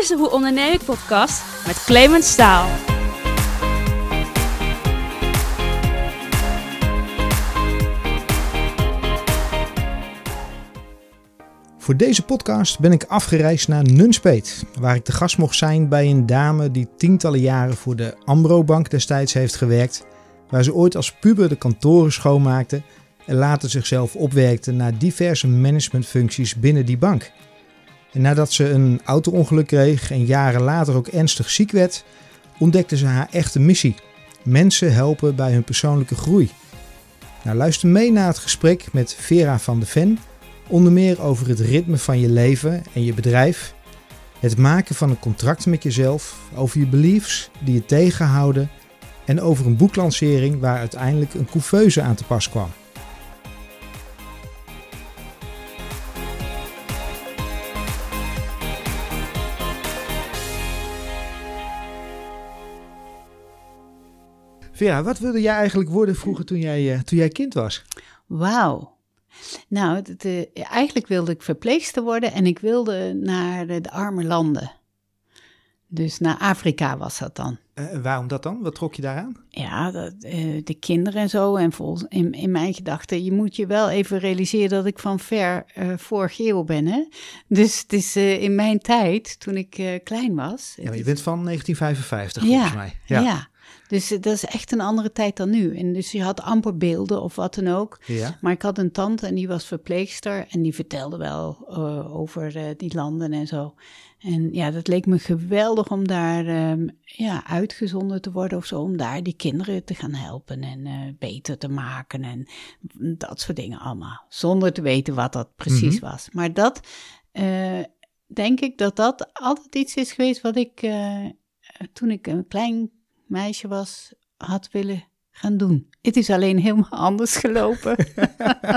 is de Hoe Onderneem ik podcast met Clemens Staal. Voor deze podcast ben ik afgereisd naar Nunspeet, waar ik de gast mocht zijn bij een dame die tientallen jaren voor de Ambro-bank destijds heeft gewerkt, waar ze ooit als puber de kantoren schoonmaakte en later zichzelf opwerkte naar diverse managementfuncties binnen die bank. En nadat ze een auto-ongeluk kreeg en jaren later ook ernstig ziek werd, ontdekte ze haar echte missie: mensen helpen bij hun persoonlijke groei. Nou, luister mee naar het gesprek met Vera van de Ven Onder meer over het ritme van je leven en je bedrijf, het maken van een contract met jezelf, over je beliefs die je tegenhouden en over een boeklancering waar uiteindelijk een couveuse aan te pas kwam. Vera, wat wilde jij eigenlijk worden vroeger toen jij, uh, toen jij kind was? Wauw. Nou, eh, eigenlijk wilde ik verpleegster worden en ik wilde naar de, arme landen. Dus naar Afrika was dat dan. Uh, waarom dat dan? Wat trok je daaraan? Ja, dat, uh, de kinderen en zo. En volgens, in, in mijn gedachten, je moet je wel even realiseren dat ik van ver uh, vorig eeuw ben. Hè? Dus het is in mijn tijd, toen ik klein was. Ja, maar je bent van 1955 volgens mij. Ja, ja. Dus eh, dat is echt een andere tijd dan nu. En dus je had amper beelden of wat dan ook. Ja. Maar ik had een tante en die was verpleegster en die vertelde wel uh, over uh, die landen en zo. En ja, dat leek me geweldig om daar um, ja, uitgezonden te worden of zo. Om daar die kinderen te gaan helpen en uh, beter te maken en dat soort dingen allemaal. Zonder te weten wat dat precies mm -hmm. was. Maar dat, denk ik dat dat altijd iets is geweest wat ik toen ik een klein meisje was, had willen gaan doen. Het is alleen helemaal anders gelopen.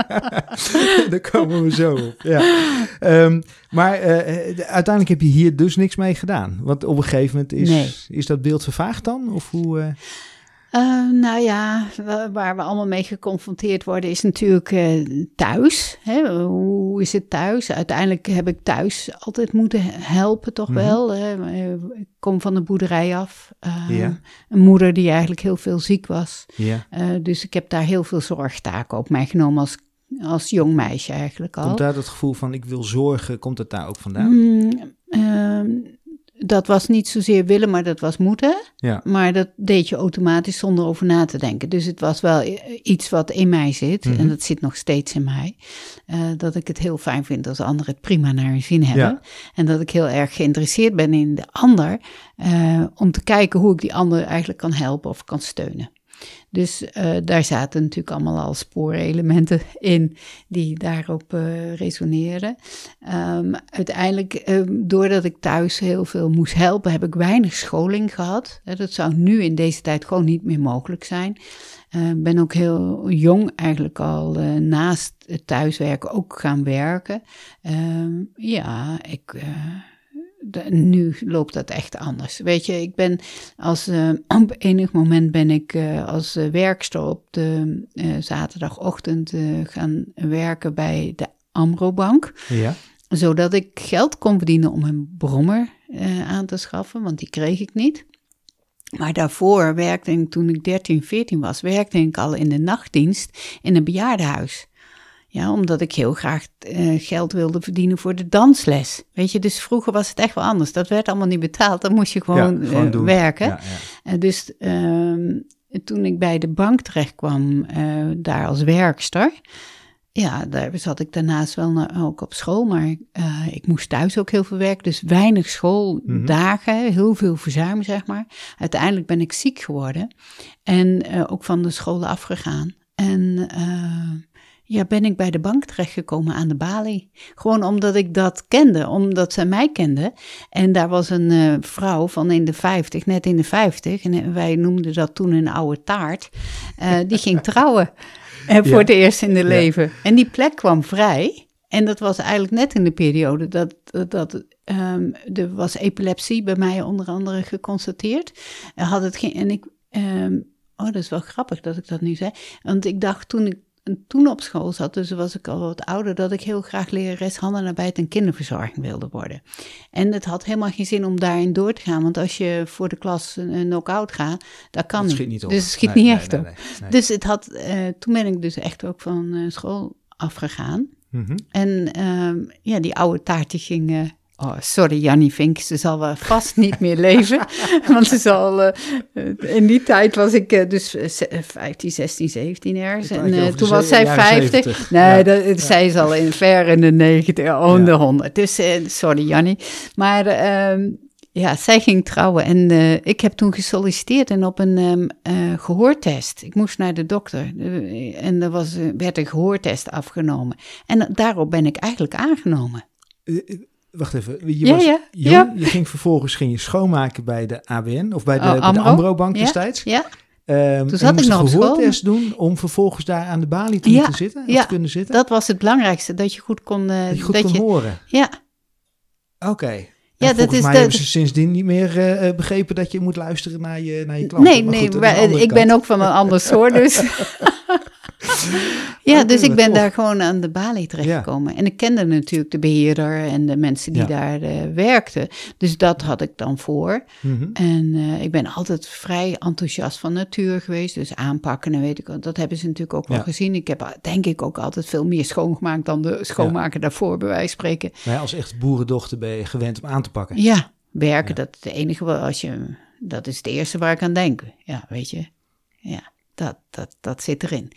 Daar komen we zo op. Ja. Um, maar uh, uiteindelijk heb je hier dus niks mee gedaan. Want op een gegeven moment is, nee. is dat beeld vervaagd dan? Of hoe... Uh... Uh, nou ja, waar we allemaal mee geconfronteerd worden is natuurlijk uh, thuis. Hè? Hoe is het thuis? Uiteindelijk heb ik thuis altijd moeten helpen, toch mm -hmm. wel. Hè? Ik kom van de boerderij af. Ja. Een moeder die eigenlijk heel veel ziek was. Ja. dus ik heb daar heel veel zorgtaken op mij genomen als, als jong meisje eigenlijk al. Komt daar dat gevoel van ik wil zorgen, komt het daar ook vandaan? Mm, dat was niet zozeer willen, maar dat was moeten. Ja. Maar dat deed je automatisch zonder over na te denken. Dus het was wel iets wat in mij zit. Mhm. Mm -hmm. En dat zit nog steeds in mij. Uh, dat ik het heel fijn vind als anderen het prima naar hun zin hebben. Ja. En dat ik heel erg geïnteresseerd ben in de ander. Uh, om te kijken hoe ik die ander eigenlijk kan helpen of kan steunen. Dus uh, daar zaten natuurlijk allemaal al spoorelementen in die daarop uh, resoneren. Um, uiteindelijk, um, doordat ik thuis heel veel moest helpen, heb ik weinig scholing gehad. Dat zou nu in deze tijd gewoon niet meer mogelijk zijn. Ik uh, ben ook heel jong eigenlijk al naast het thuiswerken ook gaan werken. Um, ja, ik de, nu loopt dat echt anders. Weet je, ik ben als uh, op enig moment ben ik uh, als uh, werkster op de zaterdagochtend gaan werken bij de Amrobank. Ja. Zodat ik geld kon verdienen om een brommer aan te schaffen, want die kreeg ik niet. Maar daarvoor werkte ik, toen ik 13, 14 was, werkte ik al in de nachtdienst in een bejaardenhuis. Ja, omdat ik heel graag uh, geld wilde verdienen voor de dansles. Weet je, dus vroeger was het echt wel anders. Dat werd allemaal niet betaald, dan moest je gewoon, ja, gewoon uh, werken. Ja, ja. Uh, dus toen ik bij de bank terecht kwam, daar als werkster, ja, daar zat ik daarnaast wel ook op school, maar ik moest thuis ook heel veel werken. Dus weinig schooldagen, mm -hmm. heel veel verzuim, zeg maar. Uiteindelijk ben ik ziek geworden en ook van de scholen afgegaan. En ja, ben ik bij de bank terechtgekomen aan de balie. Gewoon omdat ik dat kende, omdat zij mij kende. En daar was een uh, vrouw van in de 50, net in de 50, en wij noemden dat toen een oude taart. Uh, die ging trouwen uh, voor ja. het eerst in de leven. Ja. En die plek kwam vrij. En dat was eigenlijk net in de periode dat, dat um, er was epilepsie bij mij onder andere geconstateerd. Had het geen, en ik, um, oh dat is wel grappig dat ik dat nu zei. Want ik dacht toen ik toen op school zat, dus was ik al wat ouder, dat ik heel graag lerares handenarbeid en kinderverzorging wilde worden. En het had helemaal geen zin om daarin door te gaan, want als je voor de klas een knock-out gaat, dat kan Dat schiet niet op. Dus het schiet Nee, niet echt nee, op. nee. Dus het had, eh, toen ben ik dus echt ook van eh, school afgegaan. Mhm. En ehm, ja, die oude taart die ging... eh, oh, sorry Jannie Vink, ze zal wel vast niet meer leven. Want ze zal... eh, eh, in die tijd was ik eh, dus eh, ze- eh, 15, 16, 17 ergens. En toen was zij jaren 50. 70. Nee, Ja. dat, zij is al in, ver in de 90, oh, Ja. de 100. Dus sorry Jannie. Maar... ehm, ja, zij ging trouwen en ik heb toen gesolliciteerd en op een ehm, eh, gehoortest. Ik moest naar de dokter en er was, werd een gehoortest afgenomen. En daarop ben ik eigenlijk aangenomen. Wacht even, je Ja, was ja, jong, ja. je ging vervolgens ging je schoonmaken bij de ABN of bij de, Oh, bij de Amro? Ja. destijds. Ja, Ehm, en Toen zat ik nog een op school. gehoortest doen om vervolgens daar aan de balie te Ja, moeten zitten, ja, te kunnen zitten. dat was het belangrijkste, dat je goed kon... eh, dat je goed kon horen. Ja, Oké. Ja, En dat is mij hebben ze sindsdien niet meer eh, eh, begrepen dat je moet luisteren naar je, naar je klanten. nee, Maar nee, goed, dat maar, ik ben ook van een ander soort, dus... ja, Oké, dus ik ben tof. daar gewoon aan de balie terechtgekomen. En ik kende natuurlijk de beheerder en de mensen die Ja. daar eh, werkten. Dus dat had ik dan voor. Mhm. En eh, ik ben altijd vrij enthousiast van natuur geweest. Dus aanpakken en weet ik wat. Dat hebben ze natuurlijk ook wel Ja. gezien. Ik heb denk ik ook altijd veel meer schoongemaakt dan de schoonmaker daarvoor, bij wijze van spreken. Maar ja, als echt boerendochter ben je gewend om aan te pakken. Ja, werken, Ja. dat is het enige wat als je. Dat is het eerste waar ik aan denk. Ja, weet je. Ja, dat, dat, dat zit erin.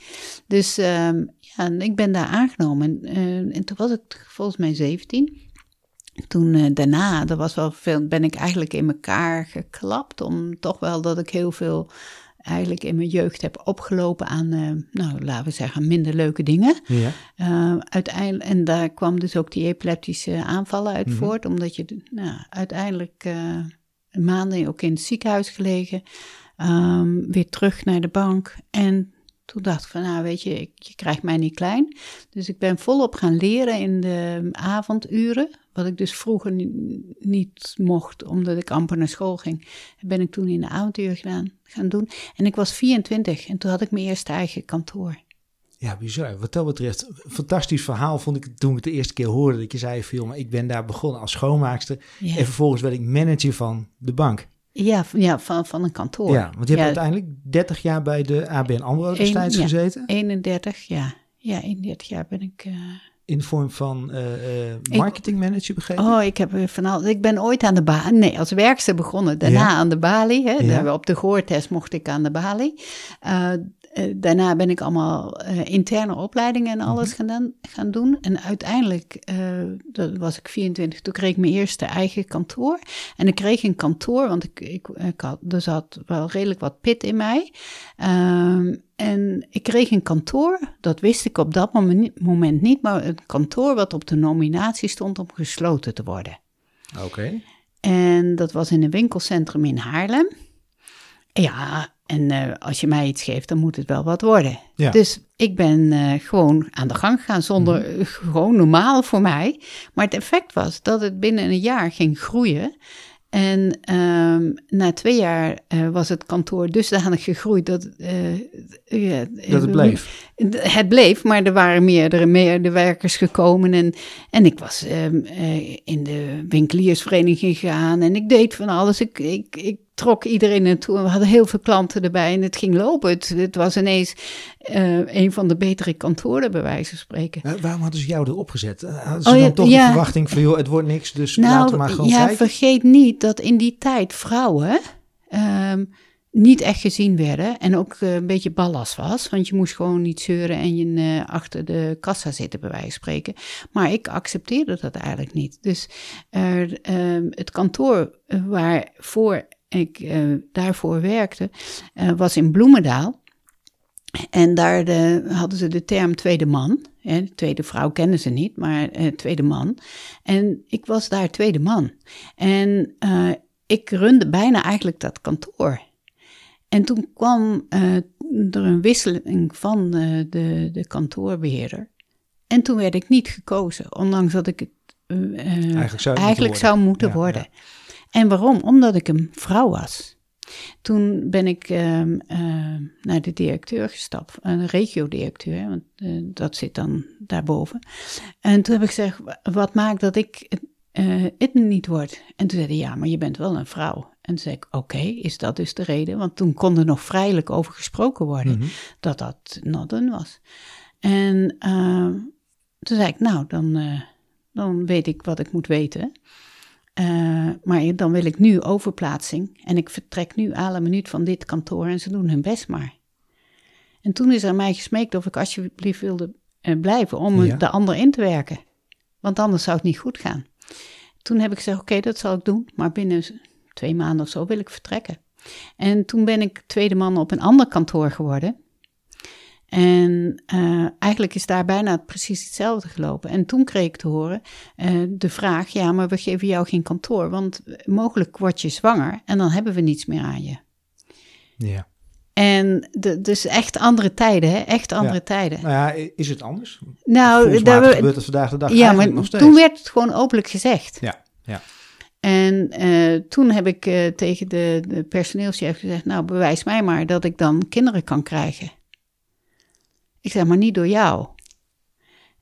Dus ehm, ja, ik ben daar aangenomen. En, eh, en toen was ik volgens mij 17. Toen eh, daarna, er was wel veel, ben ik eigenlijk in elkaar geklapt. Om toch wel dat ik heel veel eigenlijk in mijn jeugd heb opgelopen aan, eh, nou laten we zeggen, minder leuke dingen. Ja. Uh, uiteindelijk, en daar kwam dus ook die epileptische aanvallen uit Mhm. voort, omdat je nou, uiteindelijk maanden ook in het ziekenhuis gelegen, um, weer terug naar de bank. En toen dacht ik van, nou weet je, ik, je krijgt mij niet klein. Dus ik ben volop gaan leren in de avonduren, wat ik dus vroeger niet, mocht, omdat ik amper naar school ging. Ben ik toen in de avonduren gedaan, gaan doen. En ik was 24 en toen had ik mijn eerste eigen kantoor. Ja, bizar. Wat dat betreft, een fantastisch verhaal vond ik toen ik het de eerste keer hoorde. Dat je zei, film, ik ben daar begonnen als schoonmaakster. Ja. En vervolgens werd ik manager van de bank. Ja, van- ja van, van een kantoor. Ja, want je hebt Ja, uiteindelijk 30 jaar bij de ABN AMRO Eén- destijds ja. gezeten. 31, ja. Ja, 31 jaar ben ik... eh, In de vorm van eh, eh, marketingmanager, begrepen? Oh, ik heb van al. Ik ben ooit aan de balie. Nee, als werkster begonnen. Daarna Ja. aan de balie. Hè. Ja. Op de gehoortest mocht ik aan de balie. Eh, eh, daarna ben ik allemaal eh, interne opleidingen en alles Mhm. gaan, gaan doen. En uiteindelijk, eh, dat was ik 24, toen kreeg ik mijn eerste eigen kantoor. En ik kreeg een kantoor, want ik, ik, ik had, er zat wel redelijk wat pit in mij. Ehm, en ik kreeg een kantoor, dat wist ik op dat moment, moment niet, maar een kantoor wat op de nominatie stond om gesloten te worden. Oké. En dat was in een winkelcentrum in Haarlem. Ja, en eh, als je mij iets geeft, dan moet het wel wat worden. Ja. Dus ik ben eh, gewoon aan de gang gegaan, zonder Mhm. eh, gewoon normaal voor mij. Maar het effect was dat het binnen een jaar ging groeien. En ehm, na twee jaar was het kantoor dusdanig gegroeid dat... het bleef. het bleef, maar er waren meerdere medewerkers gekomen. En, en ik was ehm, eh, in de winkeliersvereniging gegaan en ik deed van alles. Ik, ik, ik trok iedereen naartoe. We hadden heel veel klanten erbij en het ging lopen. Het, het was ineens eh, een van de betere kantoren, bij wijze van spreken. Waarom hadden ze jou erop gezet? Eh, Hadden ze Oh, ja, dan toch ja. de verwachting van, joh, het wordt niks, dus laten we maar gewoon Nou, ja, kijken? vergeet niet dat in die tijd vrouwen ehm, niet echt gezien werden en ook eh, een beetje ballast was. Want je moest gewoon niet zeuren en je achter de kassa zitten, bij wijze van spreken. Maar ik accepteerde dat eigenlijk niet. Dus ehm, het kantoor waarvoor ik eh, daarvoor werkte, eh, was in Bloemendaal. En daar de, hadden ze de term tweede man. Hè, tweede vrouw kennen ze niet, maar eh, tweede man. En ik was daar tweede man. En ik runde bijna eigenlijk dat kantoor. En toen kwam er een wisseling van de, de kantoorbeheerder. En toen werd ik niet gekozen, ondanks dat ik het Eigenlijk zou eigenlijk moeten zou worden. moeten Ja, worden. En waarom? Omdat ik een vrouw was. Toen ben ik ehm, eh, naar de directeur gestapt, een regio-directeur, want eh, dat zit dan daarboven. En toen heb ik gezegd, wat maakt dat ik het niet word? En toen zei hij, ja, maar je bent wel een vrouw. En toen zei ik, oké, is dat dus de reden? Want toen kon er nog vrijelijk over gesproken worden Mhm. dat dat not done was. En ehm, toen zei ik, nou, dan, eh, dan weet ik wat ik moet weten. Eh, maar dan wil ik nu overplaatsing. En ik vertrek nu alle minuut van dit kantoor en ze doen hun best maar. En toen is er aan mij gesmeekt of ik alsjeblieft wilde eh, blijven om Ja. de ander in te werken. Want anders zou het niet goed gaan. Toen heb ik gezegd, oké, dat zal ik doen. Maar binnen twee maanden of zo wil ik vertrekken. En toen ben ik tweede man op een ander kantoor geworden. En eh, eigenlijk is daar bijna precies hetzelfde gelopen. En toen kreeg ik te horen eh, de vraag: ja, maar we geven jou geen kantoor, want mogelijk word je zwanger en dan hebben we niets meer aan je. Ja. En de, dus echt andere tijden, hè? Echt andere Ja. tijden. Nou ja, is het anders? Nou, daar we- gebeurt het vandaag de dag ja, maar nog steeds. toen werd het gewoon openlijk gezegd. Ja, ja. En eh, toen heb ik tegen de, de personeelschef gezegd: Nou, bewijs mij maar dat ik dan kinderen kan krijgen. Ik zeg maar niet door jou.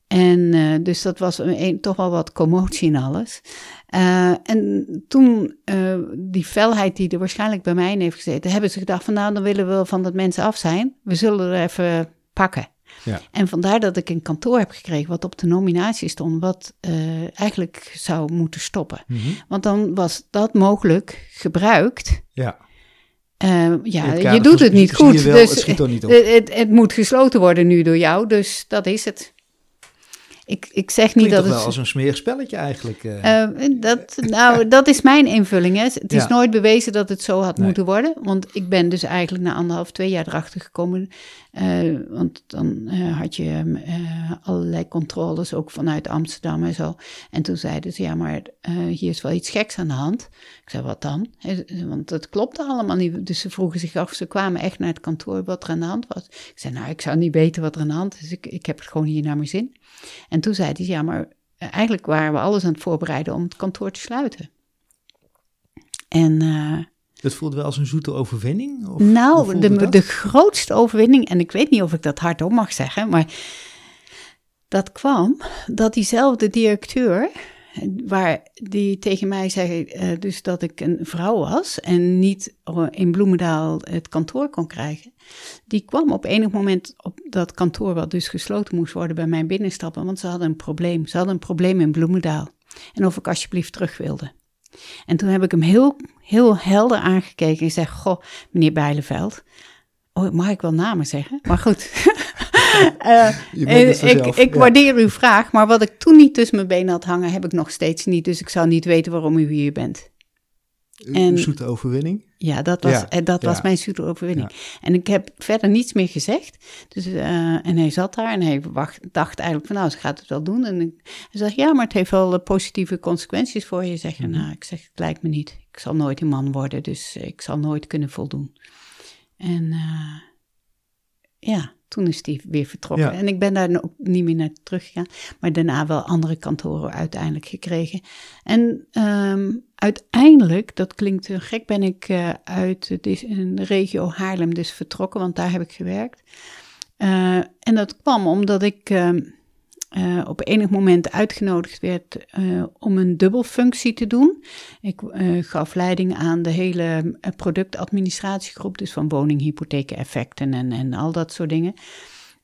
En eh, dus dat was een, toch wel wat commotie en alles. Eh, en toen, eh, die felheid die er waarschijnlijk bij mij in heeft gezeten, hebben ze gedacht: van nou, dan willen we van dat mensen af zijn. We zullen er even pakken. Ja. En vandaar dat ik een kantoor heb gekregen wat op de nominatie stond, wat eigenlijk zou moeten stoppen. Mhm. Want dan was dat mogelijk gebruikt. ja. Eh, In ja, je doet het niet goed. wel, dus het schiet er niet. Het, het, het moet gesloten worden nu door jou, dus dat is het. Ik, ik zeg niet dat het. wel als een smerig spelletje eigenlijk. eh. Eh, dat, nou, dat is mijn invulling. Hè. Het is Ja. nooit bewezen dat het zo had Nee. moeten worden. Want ik ben dus eigenlijk na anderhalf, twee jaar erachter gekomen. Eh, want dan eh, had je eh, allerlei controles, ook vanuit Amsterdam en zo. En toen zeiden ze, ja, maar hier is wel iets geks aan de hand. Ik zei, wat dan? Want het klopte allemaal niet. Dus ze vroegen zich af, ze kwamen echt naar het kantoor wat er aan de hand was. Ik zei, nou, ik zou niet weten wat er aan de hand is. Ik, ik heb het gewoon hier naar mijn zin. En toen zei hij, ja, maar eigenlijk waren we alles aan het voorbereiden om het kantoor te sluiten. En Het voelt wel als een zoete overwinning? Of, nou, de, dat? de grootste overwinning, en ik weet niet of ik dat hardop mag zeggen, maar dat kwam dat diezelfde directeur, waar die tegen mij zei eh, dus dat ik een vrouw was en niet eh, in Bloemendaal het kantoor kon krijgen, die kwam op enig moment op dat kantoor wat dus gesloten moest worden bij mij binnenstappen, want ze hadden een probleem. Ze hadden een probleem in Bloemendaal en of ik alsjeblieft terug wilde. En toen heb ik hem heel, heel helder aangekeken en zeg: Goh, meneer Bijleveld. Oh, mag ik wel namen zeggen? Maar goed. Eh, eh, ik ik ja. waardeer uw vraag, maar wat ik toen niet tussen mijn benen had hangen, heb ik nog steeds niet. Dus ik zou niet weten waarom u hier bent. Een en- zoete overwinning? Ja, dat was, Ja, eh, dat was mijn zoete overwinning. En ik heb verder niets meer gezegd. Dus, eh, en hij zat daar en hij wacht, dacht eigenlijk van nou, ze gaat het wel doen. En ik, hij zegt ja, maar het heeft wel eh, positieve consequenties voor je. Zeg Mhm. nou, ik zeg het lijkt me niet. Ik zal nooit een man worden, dus ik zal nooit kunnen voldoen. En ja, toen is die weer vertrokken. Ja. En ik ben daar ook niet meer naar teruggegaan. Maar daarna wel andere kantoren uiteindelijk gekregen. En ehm, uiteindelijk, dat klinkt heel gek, ben ik eh, uit de, de regio Haarlem dus vertrokken, want daar heb ik gewerkt. Eh, en dat kwam omdat ik ehm, eh, op enig moment uitgenodigd werd eh, om een dubbelfunctie te doen. Ik eh, gaf leiding aan de hele productadministratiegroep, dus van woning, hypotheken, effecten en, en al dat soort dingen.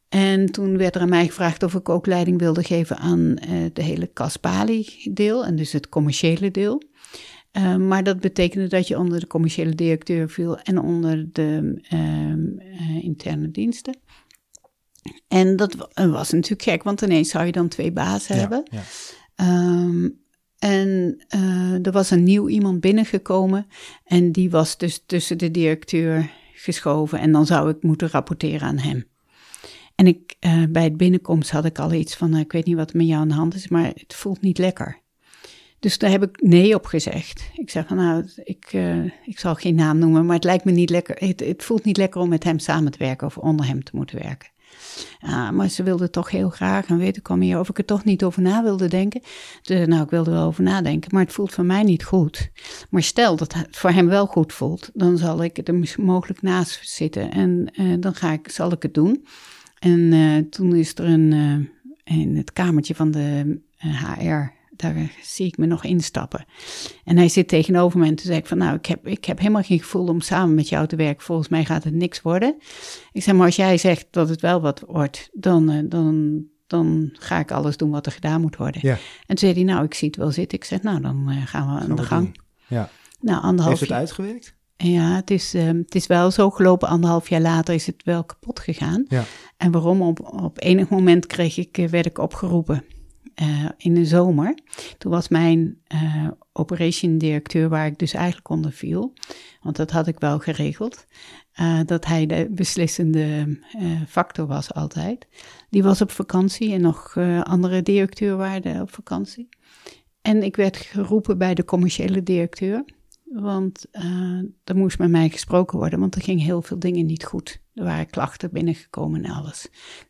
En toen werd er aan mij gevraagd of ik ook leiding wilde geven aan de hele Caspali-deel, en dus het commerciële deel. Maar dat betekende dat je onder de commerciële directeur viel en onder de ehm, eh, interne diensten. En dat wa- was natuurlijk gek, want ineens zou je dan twee bazen hebben. Ja. Ehm, en eh, er was een nieuw iemand binnengekomen en die was dus tussen de directeur geschoven en dan zou ik moeten rapporteren aan hem. En ik, eh, bij het binnenkomst had ik al iets van, eh, ik weet niet wat er met jou aan de hand is, maar het voelt niet lekker. Dus daar heb ik nee op gezegd. Ik zeg van nou, ik, ik zal geen naam noemen, maar het lijkt me niet lekker. Het, het voelt niet lekker om met hem samen te werken of onder hem te moeten werken. Maar ze wilde toch heel graag en weet ik al meer of ik er toch niet over na wilde denken. Nou, ik wilde wel over nadenken, maar het voelt voor mij niet goed. Maar stel dat het voor hem wel goed voelt, dan zal ik er mogelijk naast zitten en eh, dan ga ik, zal ik het doen. En eh, toen is er een, uh, in het kamertje van de HR daar zie ik me nog instappen. En hij zit tegenover me en toen zei ik van, nou, ik heb, ik heb helemaal geen gevoel om samen met jou te werken. Volgens mij gaat het niks worden. Ik zeg, maar als jij zegt dat het wel wat wordt, dan, uh, dan, dan ga ik alles doen wat er gedaan moet worden. Ja. En toen zei hij, nou, ik zie het wel zitten. Ik zeg, nou, dan uh, gaan we aan de gang. doen. Ja. Nou, anderhalf Heeft het uitgewerkt? Ja, het is, ehm, het is wel zo gelopen. Anderhalf jaar later is het wel kapot gegaan. Ja. En waarom? Op, op enig moment kreeg ik, eh, werd ik opgeroepen eh, in de zomer. Toen was mijn eh operation directeur, waar ik dus eigenlijk onder viel, want dat had ik wel geregeld, eh, dat hij de beslissende factor was altijd. Die was op vakantie en nog andere directeur waren op vakantie. En ik werd geroepen bij de commerciële directeur. Want er moest met mij gesproken worden, want er gingen heel veel dingen niet goed. Er waren klachten binnengekomen en alles.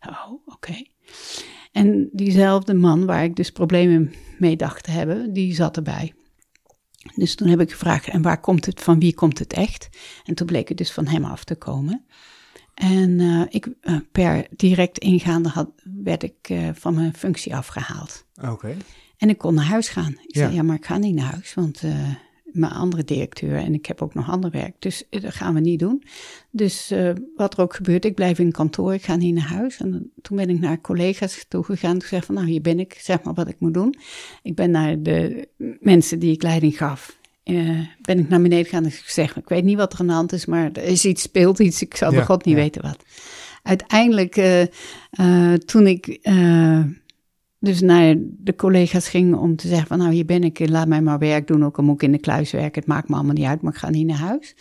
Oh, oké. En diezelfde man waar ik dus problemen mee dacht te hebben, die zat erbij. Dus toen heb ik gevraagd, en waar komt het, van wie komt het echt? En toen bleek het dus van hem af te komen. En eh, ik, eh, per direct ingaande had, werd ik eh, van mijn functie afgehaald. Oké. En ik kon naar huis gaan. Ik Ja. zei, ja, maar ik ga niet naar huis, want mijn andere directeur en ik heb ook nog ander werk. Dus eh, dat gaan we niet doen. Dus eh, wat er ook gebeurt, ik blijf in kantoor, ik ga niet naar huis. En toen ben ik naar collega's toe gegaan. Toen zei van, nou, hier ben ik, zeg maar wat ik moet doen. Ik ben naar de mensen die ik leiding gaf. eh, ben ik naar beneden gegaan en gezegd, ik weet niet wat er aan de hand is, maar er is iets, speelt iets, ik zal Ja, bij God niet ja. weten wat. Uiteindelijk, toen ik dus naar de collega's ging om te zeggen van nou hier ben ik, laat mij maar werk doen, ook al ik in de kluis werken, het maakt me allemaal niet uit, maar ik ga niet naar huis.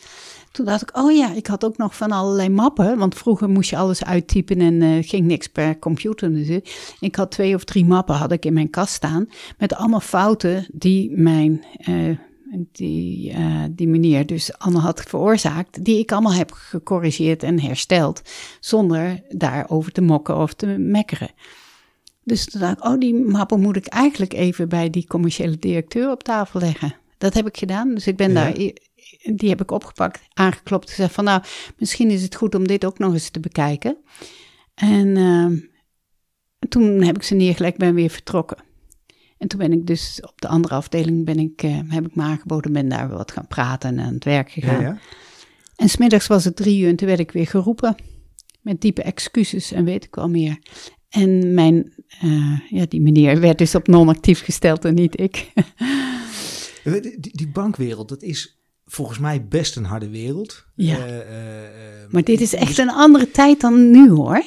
Toen dacht ik, oh ja, ik had ook nog van allerlei mappen, want vroeger moest je alles uittypen en eh, ging niks per computer. Dus ik had twee of drie mappen had ik in mijn kast staan met allemaal fouten die mijn, eh, die, eh, die meneer dus allemaal had veroorzaakt, die ik allemaal heb gecorrigeerd en hersteld, zonder daarover te mokken of te mekkeren. Dus toen dacht ik, oh, die mappen moet ik eigenlijk even bij die commerciële directeur op tafel leggen. Dat heb ik gedaan. Dus ik ben Ja. daar, die heb ik opgepakt, aangeklopt, gezegd van nou, misschien is het goed om dit ook nog eens te bekijken. En ehm, toen heb ik ze neergelegd, ben weer vertrokken. En toen ben ik dus op de andere afdeling, ben ik, eh, heb ik me aangeboden, ben daar wat gaan praten en aan het werk Ja, gegaan. ja. En smiddags was het drie uur en toen werd ik weer geroepen. Met diepe excuses en weet ik wel meer. En mijn, eh, ja, die meneer werd dus op non-actief gesteld en niet ik. Die, die bankwereld, dat is volgens mij best een harde wereld. Ja. Eh, eh, Maar dit is echt een andere tijd dan nu hoor.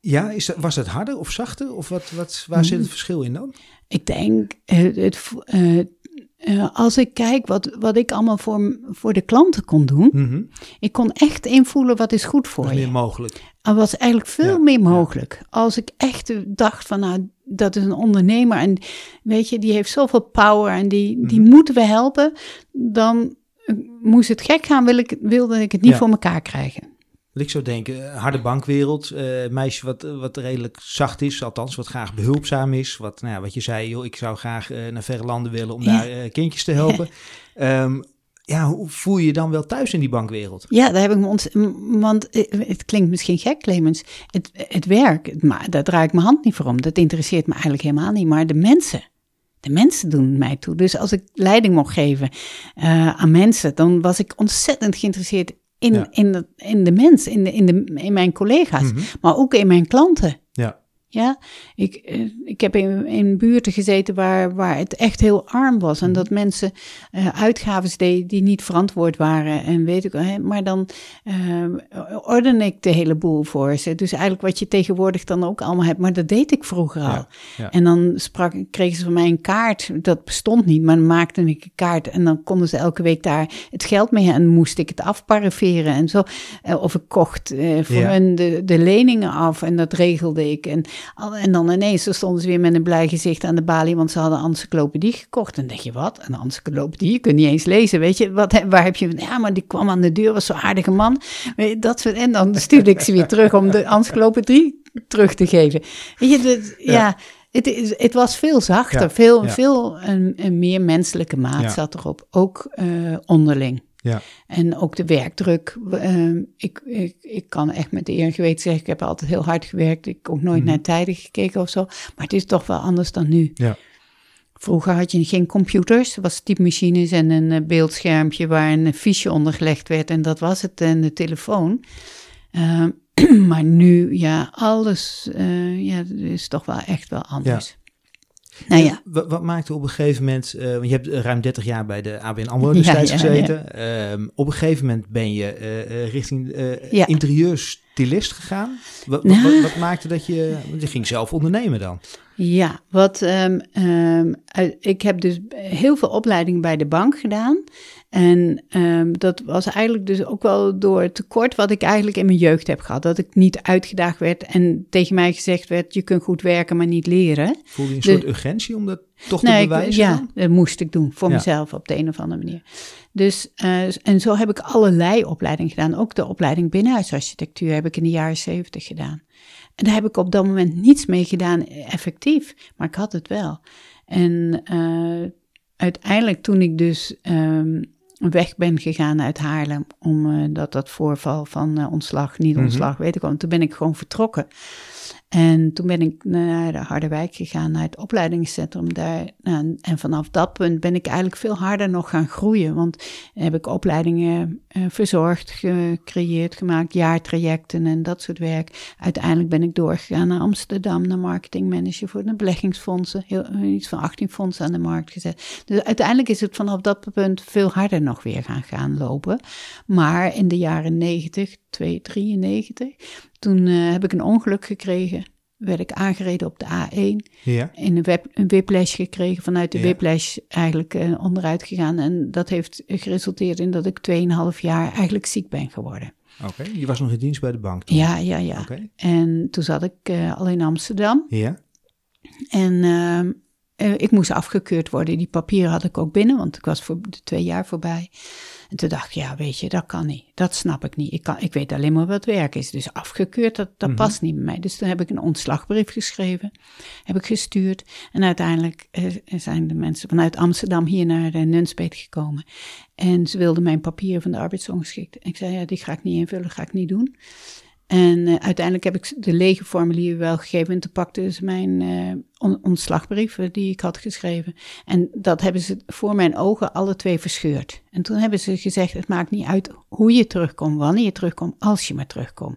Ja, is dat, was het harder of zachter? Of wat, wat, waar zit het verschil in dan? Ik denk, eh, het, eh, als ik kijk wat, wat ik allemaal voor, voor de klanten kon doen. Mhm. Ik kon echt invoelen wat is goed Dat voor is je. meer mogelijk. Er was eigenlijk veel Ja, meer mogelijk. Als ik echt dacht van, nou, dat is een ondernemer en weet je, die heeft zoveel power en die, die Mhm. moeten we helpen, dan eh, moest het gek gaan, wil ik, wilde ik het niet Ja. voor elkaar krijgen. Wat ik zou denken, eh, harde bankwereld, eh, meisje wat, wat redelijk zacht is, althans wat graag behulpzaam is. Wat, nou ja, wat je zei, joh, ik zou graag eh, naar verre landen willen om Ja. daar eh, kindjes te helpen. Ehm, ja, hoe voel je je dan wel thuis in die bankwereld? Ja, daar heb ik me ont... Want eh, het klinkt misschien gek, Clemens. Het, het werk, het- maar daar draai ik mijn hand niet voor om. Dat interesseert me eigenlijk helemaal niet. Maar de mensen, de mensen doen mij toe. Dus als ik leiding mocht geven eh, aan mensen, dan was ik ontzettend geïnteresseerd in, Ja. in, de, in de mens, in, de, in, de, in mijn collega's, Mhm. maar ook in mijn klanten. Ja. Ja, ik, eh, ik heb in, in buurten gezeten waar, waar het echt heel arm was. En dat mensen eh uitgaven deden die niet verantwoord waren. En weet ik wel, hè, maar dan eh ordende ik de hele boel voor ze. Dus eigenlijk wat je tegenwoordig dan ook allemaal hebt. Maar dat deed ik vroeger al. Ja, ja. En dan sprak, kregen ze van mij een kaart. Dat bestond niet, maar dan maakte ik een kaart. En dan konden ze elke week daar het geld mee. En moest ik het afparaferen en zo. Of ik kocht voor Ja. hun de, de leningen af. En dat regelde ik. En En dan ineens stonden ze weer met een blij gezicht aan de balie, want ze hadden een encyclopedie gekocht. En dan denk je, wat? Een encyclopedie? Je kunt niet eens lezen, weet je? Wat, waar heb je... Ja, maar die kwam aan de deur, was zo'n aardige man. Dat soort, en dan stuurde ik ze weer terug om de encyclopedie terug te geven. Weet je, ja... Ja. Het, is, het was veel zachter, Ja, veel, ja. veel een, een meer menselijke maat Ja. zat erop. Ook eh, onderling. Ja. En ook de werkdruk. ehm, ik, ik, ik kan echt met de eer en geweten zeggen, ik heb altijd heel hard gewerkt. Ik heb ook nooit Mhm. naar tijden gekeken of zo. Maar het is toch wel anders dan nu. Ja. Vroeger had je geen computers. Er was typemachines en een eh, beeldschermpje waar een fiche onder gelegd werd. En dat was het, en de telefoon. Ehm, maar nu, ja, alles eh, ja, is toch wel echt wel anders. Nou ja, Wat, wat maakte op een gegeven moment, eh, want je hebt ruim 30 jaar bij de ABN AMRO destijds Ja, ja, gezeten. Ehm, op een gegeven moment ben je eh, eh, richting eh Ja. interieursstylist gegaan. Wat, Nou. wat, wat maakte dat je, je ging zelf ondernemen dan? Ja, wat, ehm, ehm, ik heb dus heel veel opleidingen bij de bank gedaan. En ehm, dat was eigenlijk dus ook wel door het tekort wat ik eigenlijk in mijn jeugd heb gehad. Dat ik niet uitgedaagd werd en tegen mij gezegd werd, je kunt goed werken, maar niet leren. Voelde je een soort urgentie om dat toch te ik- bewijzen ja, dat moest ik doen voor Ja. mezelf op de een of andere manier. Dus, eh, en zo heb ik allerlei opleidingen gedaan. Ook de opleiding binnenhuisarchitectuur heb ik in de jaren zeventig gedaan. En daar heb ik op dat moment niets mee gedaan, eh, effectief. Maar ik had het wel. En eh, uiteindelijk toen ik dus ehm, weg ben gegaan uit Haarlem, omdat dat, dat voorval van eh, ontslag, niet Mhm. ontslag, weet ik wel. Toen ben ik gewoon vertrokken. En toen ben ik naar de Harderwijk gegaan, naar het opleidingscentrum daar. Nou, en vanaf dat punt ben ik eigenlijk veel harder nog gaan groeien. Want heb ik opleidingen eh, verzorgd, gecreëerd, gemaakt, jaartrajecten en dat soort werk. Uiteindelijk ben ik doorgegaan naar Amsterdam, naar marketingmanager voor de beleggingsfondsen. Heel, eh, iets van 18 fondsen aan de markt gezet. Dus uiteindelijk is het vanaf dat punt veel harder nog weer gaan, gaan lopen. Maar in de jaren 90, 2, 93, toen eh, heb ik een ongeluk gekregen. Werd ik aangereden op de A1. Ja. In een, web, een whiplash gekregen. Vanuit de Ja. whiplash eigenlijk eh, onderuit gegaan. En dat heeft geresulteerd in dat ik 2,5 jaar eigenlijk ziek ben geworden. Oké, je was nog in dienst bij de bank toen? Ja, ja, ja. En toen zat ik eh, al in Amsterdam. Ja? En ehm, eh, ik moest afgekeurd worden. Die papieren had ik ook binnen, want ik was voor de twee jaar voorbij. En toen dacht ik, ja, weet je, dat kan niet. Dat snap ik niet. Ik, kan, ik weet alleen maar wat werk is. Dus afgekeurd, dat, dat Mhm. past niet bij mij. Dus toen heb ik een ontslagbrief geschreven. Heb ik gestuurd. En uiteindelijk eh, zijn de mensen vanuit Amsterdam hier naar de Nunspeet gekomen. En ze wilden mijn papieren van de arbeidsongeschikt. En ik zei, ja, die ga ik niet invullen, ga ik niet doen. En eh, uiteindelijk heb ik de lege formulieren wel gegeven. En toen pakten ze mijn eh, on- ontslagbrieven die ik had geschreven. En dat hebben ze voor mijn ogen alle twee verscheurd. En toen hebben ze gezegd, het maakt niet uit hoe je terugkomt, wanneer je terugkomt, als je maar terugkomt.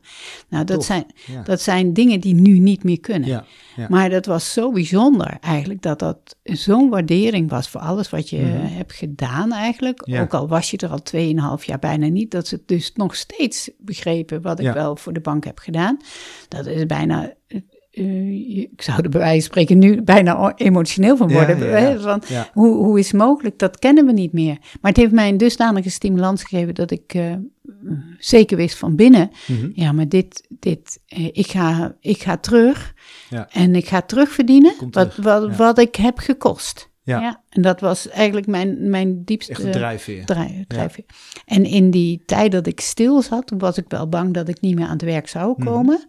Nou, dat, Tof, zijn, ja. dat zijn dingen die nu niet meer kunnen. Ja, ja. Maar dat was zo bijzonder eigenlijk, dat dat zo'n waardering was voor alles wat je Mhm. eh, hebt gedaan eigenlijk. Ook al was je er al 2,5 jaar bijna niet, dat ze dus nog steeds begrepen wat ik wel voor de bank heb gedaan. Dat is bijna, eh, ik zou er bij wijze van spreken nu bijna emotioneel van worden. ja, Ja. hoe, hoe is het mogelijk? Dat kennen we niet meer. Maar het heeft mij een dusdanige stimulans gegeven dat ik eh, zeker wist van binnen. Mhm. Ja, maar dit, dit ik, ga, ik ga terug Ja. en ik ga terugverdienen Komt wat, terug, wat, wat ik heb gekost. Ja. En dat was eigenlijk mijn, mijn diepste Echt een drijfveer. drijf- drijfveer. En in die tijd dat ik stil zat, toen was ik wel bang dat ik niet meer aan het werk zou Mhm. komen.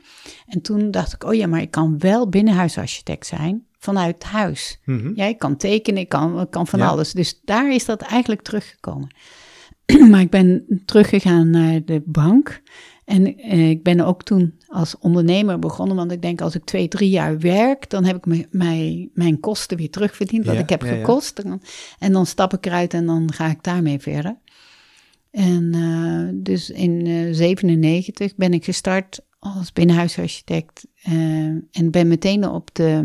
En toen dacht ik, oh ja, maar ik kan wel binnenhuisarchitect zijn vanuit huis. Ja, ik kan tekenen, ik kan, ik kan van alles. Dus daar is dat eigenlijk teruggekomen. maar ik ben teruggegaan naar de bank. En eh, ik ben ook toen als ondernemer begonnen. Want ik denk, als ik twee, drie jaar werk, dan heb ik me- mij, mijn kosten weer terugverdiend. Wat Ja, ik heb ja, gekost. En dan- En dan stap ik eruit en dan ga ik daarmee verder. En eh, dus in eh 97 ben ik gestart als binnenhuisarchitect. eh, en ben meteen op de,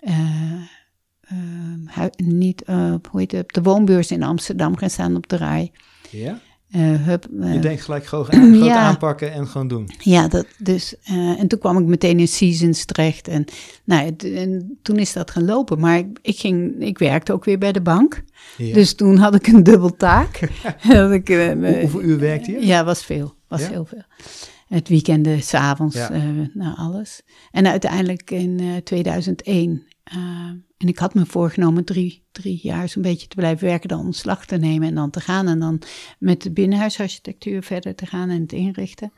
eh, eh, niet, eh, hoe heet het, op de woonbeurs in Amsterdam gaan staan op de rij. Ja? Eh, hup, eh, Je denkt gelijk groot, groot Ja. aanpakken en gewoon doen. ja, dat, dus, eh, en toen kwam ik meteen in Seasons terecht. En, nou, het- en toen is dat gelopen. Maar ik, ik, ging, ik werkte ook weer bij de bank. Ja. Dus toen had ik een dubbel taak. dat ik, Hoe- hoeveel uur werkt je? Ja, was veel. Was Ja? heel veel. Het weekenden, s'avonds, eh nou alles. En uiteindelijk in eh, 2001. En ik had me voorgenomen drie, drie jaar zo'n beetje te blijven werken, dan ontslag te nemen en dan te gaan. En dan met de binnenhuisarchitectuur verder te gaan en het inrichten.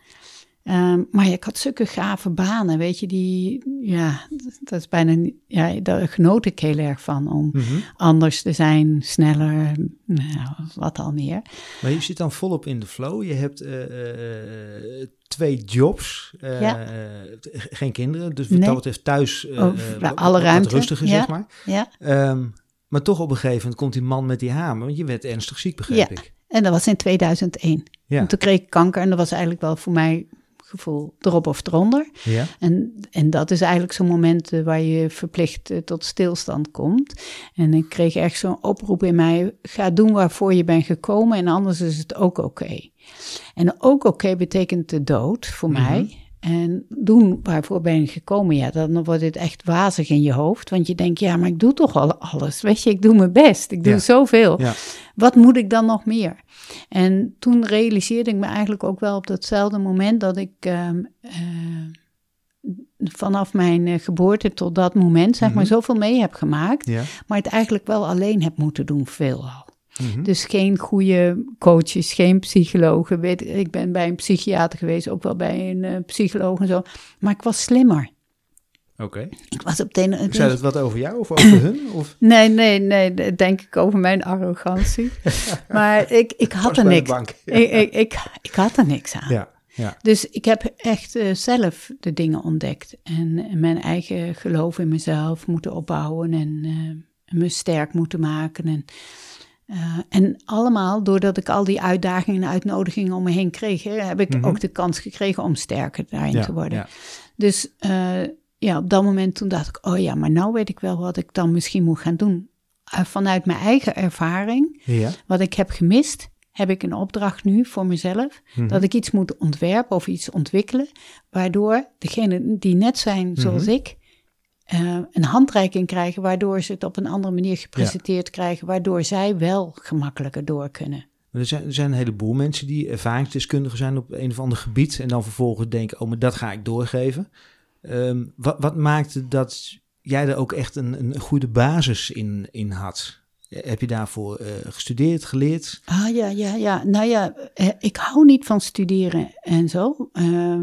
Ehm, maar ik had zulke gave banen, weet je, die, ja, dat- is bijna niet, ja, daar genoot ik heel erg van om Mhm. anders te zijn, sneller, nou, wat al meer. Maar je zit dan volop in de flow. Je hebt eh, eh, twee jobs, eh, Ja. g- geen kinderen. Dus wat Nee. dat betreft thuis eh, Oh, wat- alle ruimte. rustiger, Ja. zeg maar. Ja, Ehm, maar toch op een gegeven moment komt die man met die hamer. Want je werd ernstig ziek, begreep Ja. ik. en dat was in 2001. Ja. En toen kreeg ik kanker en dat was eigenlijk wel voor mij gevoel erop of eronder. Ja. En, en dat is eigenlijk zo'n moment eh, waar je verplicht eh, tot stilstand komt. En ik kreeg echt zo'n oproep in mij: ga doen waarvoor je bent gekomen en anders is het ook oké. En ook oké betekent de dood voor Mhm. mij. En doen waarvoor ben je gekomen, ja, dan wordt het echt wazig in je hoofd. Want je denkt, ja, maar ik doe toch al alles. Weet je, ik doe mijn best. Ik doe Ja. zoveel. Ja. Wat moet ik dan nog meer? En toen realiseerde ik me eigenlijk ook wel op datzelfde moment dat ik ehm, eh, vanaf mijn eh, geboorte tot dat moment, zeg maar, Mhm. zoveel mee heb gemaakt. Ja. Maar het eigenlijk wel alleen heb moeten doen, veelal. Mhm. Dus geen goede coaches, geen psychologen. Weet, ik ben bij een psychiater geweest, ook wel bij een eh, psycholoog en zo. Maar ik was slimmer. Oké. Ik was op de ene... Zei dat wat over jou of over hun? Of? Nee, nee, nee, denk ik over mijn arrogantie. maar ik, ik had er niks. bank. Ik, ik, ik, ik had er niks aan. Ja. Ja. Dus ik heb echt eh, zelf de dingen ontdekt. En, en mijn eigen geloof in mezelf moeten opbouwen. En eh, me sterk moeten maken. En, eh, en allemaal doordat ik al die uitdagingen en uitnodigingen om me heen kreeg. Hè, heb ik Mhm. ook de kans gekregen om sterker daarin Ja. te worden. Ja. Dus eh, ja, op dat moment toen dacht ik, oh ja, maar nou weet ik wel wat ik dan misschien moet gaan doen. Eh, vanuit mijn eigen ervaring, Ja. wat ik heb gemist, heb ik een opdracht nu voor mezelf. Mhm. Dat ik iets moet ontwerpen of iets ontwikkelen, waardoor degenen die net zijn zoals Mhm. ik, eh, een handreiking krijgen, waardoor ze het op een andere manier gepresenteerd krijgen, waardoor zij wel gemakkelijker door kunnen. Er zijn, er zijn een heleboel mensen die ervaringsdeskundigen zijn op een of ander gebied. En dan vervolgens denken, oh, maar dat ga ik doorgeven. Ehm, wat, wat maakte dat jij er ook echt een, een goede basis in, in had? Heb je daarvoor eh, gestudeerd, geleerd? Ah ja, ja, ja. Nou ja, eh, ik hou niet van studeren en zo. eh,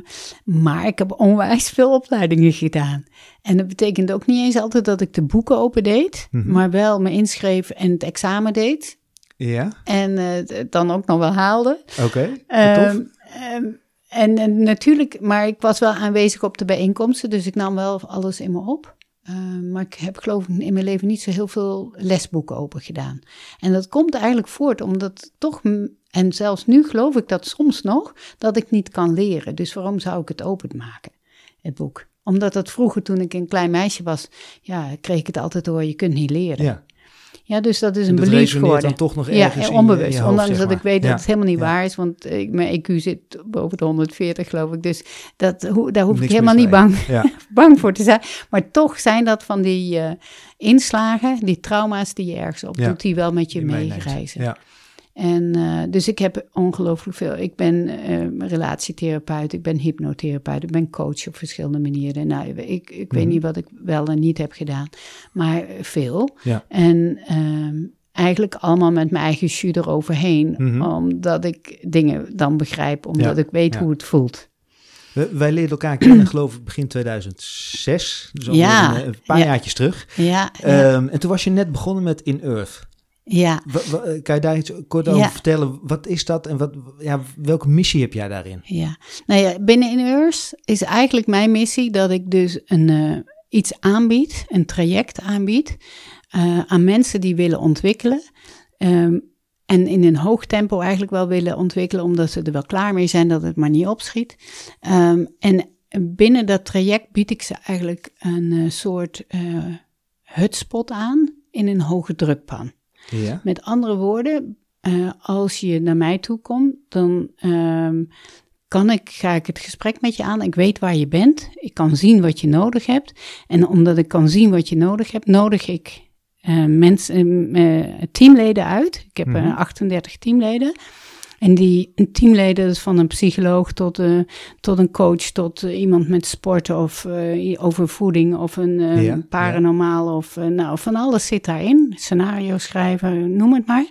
maar ik heb onwijs veel opleidingen gedaan. En dat betekent ook niet eens altijd dat ik de boeken opendeed, Mhm. maar wel me inschreef en het examen deed. Ja, En eh, het dan ook nog wel haalde. oké. Ehm, tof. ehm, en, en natuurlijk, maar ik was wel aanwezig op de bijeenkomsten, dus ik nam wel alles in me op. Ehm, maar ik heb geloof ik in mijn leven niet zo heel veel lesboeken open gedaan. En dat komt eigenlijk voort omdat toch, en zelfs nu geloof ik dat soms nog, dat ik niet kan leren. Dus waarom zou ik het openmaken, het boek? Omdat het vroeger, toen ik een klein meisje was, ja, kreeg ik het altijd door, je kunt niet leren. Ja, Ja, dus dat is en een dat belief geworden. dan toch nog Ja, ergens je- onbewust. in je hoofd, ondanks zeg dat ik weet Ja, dat het helemaal niet ja. waar is, want ik, mijn IQ zit boven de 140, geloof ik. Dus dat, hoe- daar hoef ik helemaal niet bang, Ja, bang voor te zijn. Maar toch zijn dat van die eh, inslagen, die trauma's die je ergens op Ja, doet, die wel met je meereizen. Ja. En eh, dus ik heb ongelooflijk veel. Ik ben eh, relatietherapeut, ik ben hypnotherapeut, ik ben coach op verschillende manieren. Nou, ik, ik weet Mhm. niet wat ik wel en niet heb gedaan, maar veel. Ja. En ehm, eigenlijk allemaal met mijn eigen jus eroverheen, Mhm. omdat ik dingen dan begrijp, omdat Ja, ik weet ja. hoe het voelt. Wij leerden elkaar kennen, geloof ik, begin 2006. Dus Ja, een, een paar ja. jaartjes terug. Ja, ja, Ehm, en toen was je net begonnen met In Earth. Ja. Eh, kan je daar iets kort over Ja. vertellen? Wat is dat en wat, ja, welke missie heb jij daarin? Ja, nou ja, binnen In Earth is eigenlijk mijn missie dat ik dus een, eh, iets aanbied, een traject aanbied eh, aan mensen die willen ontwikkelen. Ehm, en in een hoog tempo eigenlijk wel willen ontwikkelen, omdat ze er wel klaar mee zijn dat het maar niet opschiet. Ehm, en binnen dat traject bied ik ze eigenlijk een soort hutspot aan in een hoge drukpan. Ja. Met andere woorden, eh, als je naar mij toe komt, dan ehm, kan ik, ga ik het gesprek met je aan. Ik weet waar je bent. Ik kan zien wat je nodig hebt. En omdat ik kan zien wat je nodig hebt, nodig ik eh, mensen, eh, teamleden uit. Ik heb eh, Mhm. 38 teamleden. En die teamleden, dus van een psycholoog tot, uh, tot een coach, tot uh, iemand met sporten of uh, over voeding of een ja, paranormaal ja. of nou, van alles zit daarin. Scenario schrijven, noem het maar.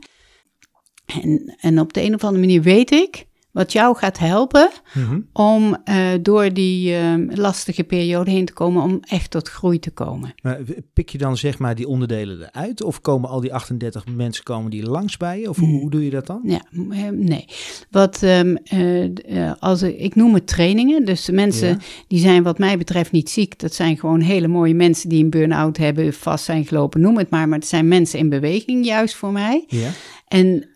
En, en op de een of andere manier weet ik wat jou gaat helpen Mhm. om uh, door die uh, lastige periode heen te komen, om echt tot groei te komen. Maar pik je dan zeg maar die onderdelen eruit? Of komen al die 38 mensen komen die langs bij je? Of hoe, hoe doe je dat dan? Ja, nee. Wat, um, uh, als ik, noem het trainingen. Dus de mensen ja. die zijn wat mij betreft niet ziek. Dat zijn gewoon hele mooie mensen die een burn-out hebben, vast zijn gelopen, noem het maar. Maar het zijn mensen in beweging juist voor mij. Ja. En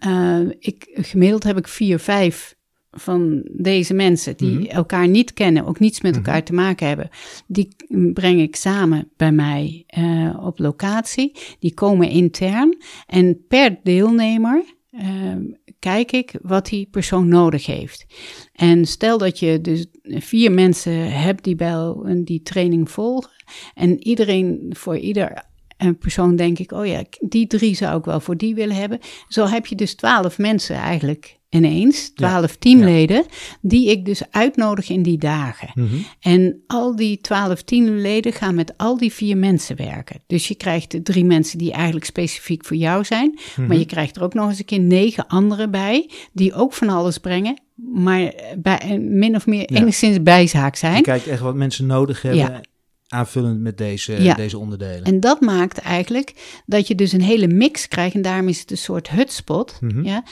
ik, gemiddeld heb ik vier, vijf van deze mensen die Mhm. elkaar niet kennen, ook niets met elkaar te maken hebben, die breng ik samen bij mij uh, op locatie. Die komen intern en per deelnemer uh, kijk ik wat die persoon nodig heeft. En stel dat je dus vier mensen hebt die bij die training volgen en iedereen voor ieder een persoon denk ik, oh ja, die drie zou ik wel voor die willen hebben. Zo heb je dus twaalf mensen eigenlijk ineens, twaalf teamleden, die ik dus uitnodig in die dagen. Mhm. En al die twaalf teamleden gaan met al die vier mensen werken. Dus je krijgt de drie mensen die eigenlijk specifiek voor jou zijn, Mhm. maar je krijgt er ook nog eens een keer negen anderen bij, die ook van alles brengen, maar bij, min of meer Ja. enigszins bijzaak zijn. Je kijkt echt wat mensen nodig hebben. Ja. Aanvullend met deze, Ja. deze onderdelen. En dat maakt eigenlijk dat je dus een hele mix krijgt. En daarom is het een soort hutspot. Mhm. Ja?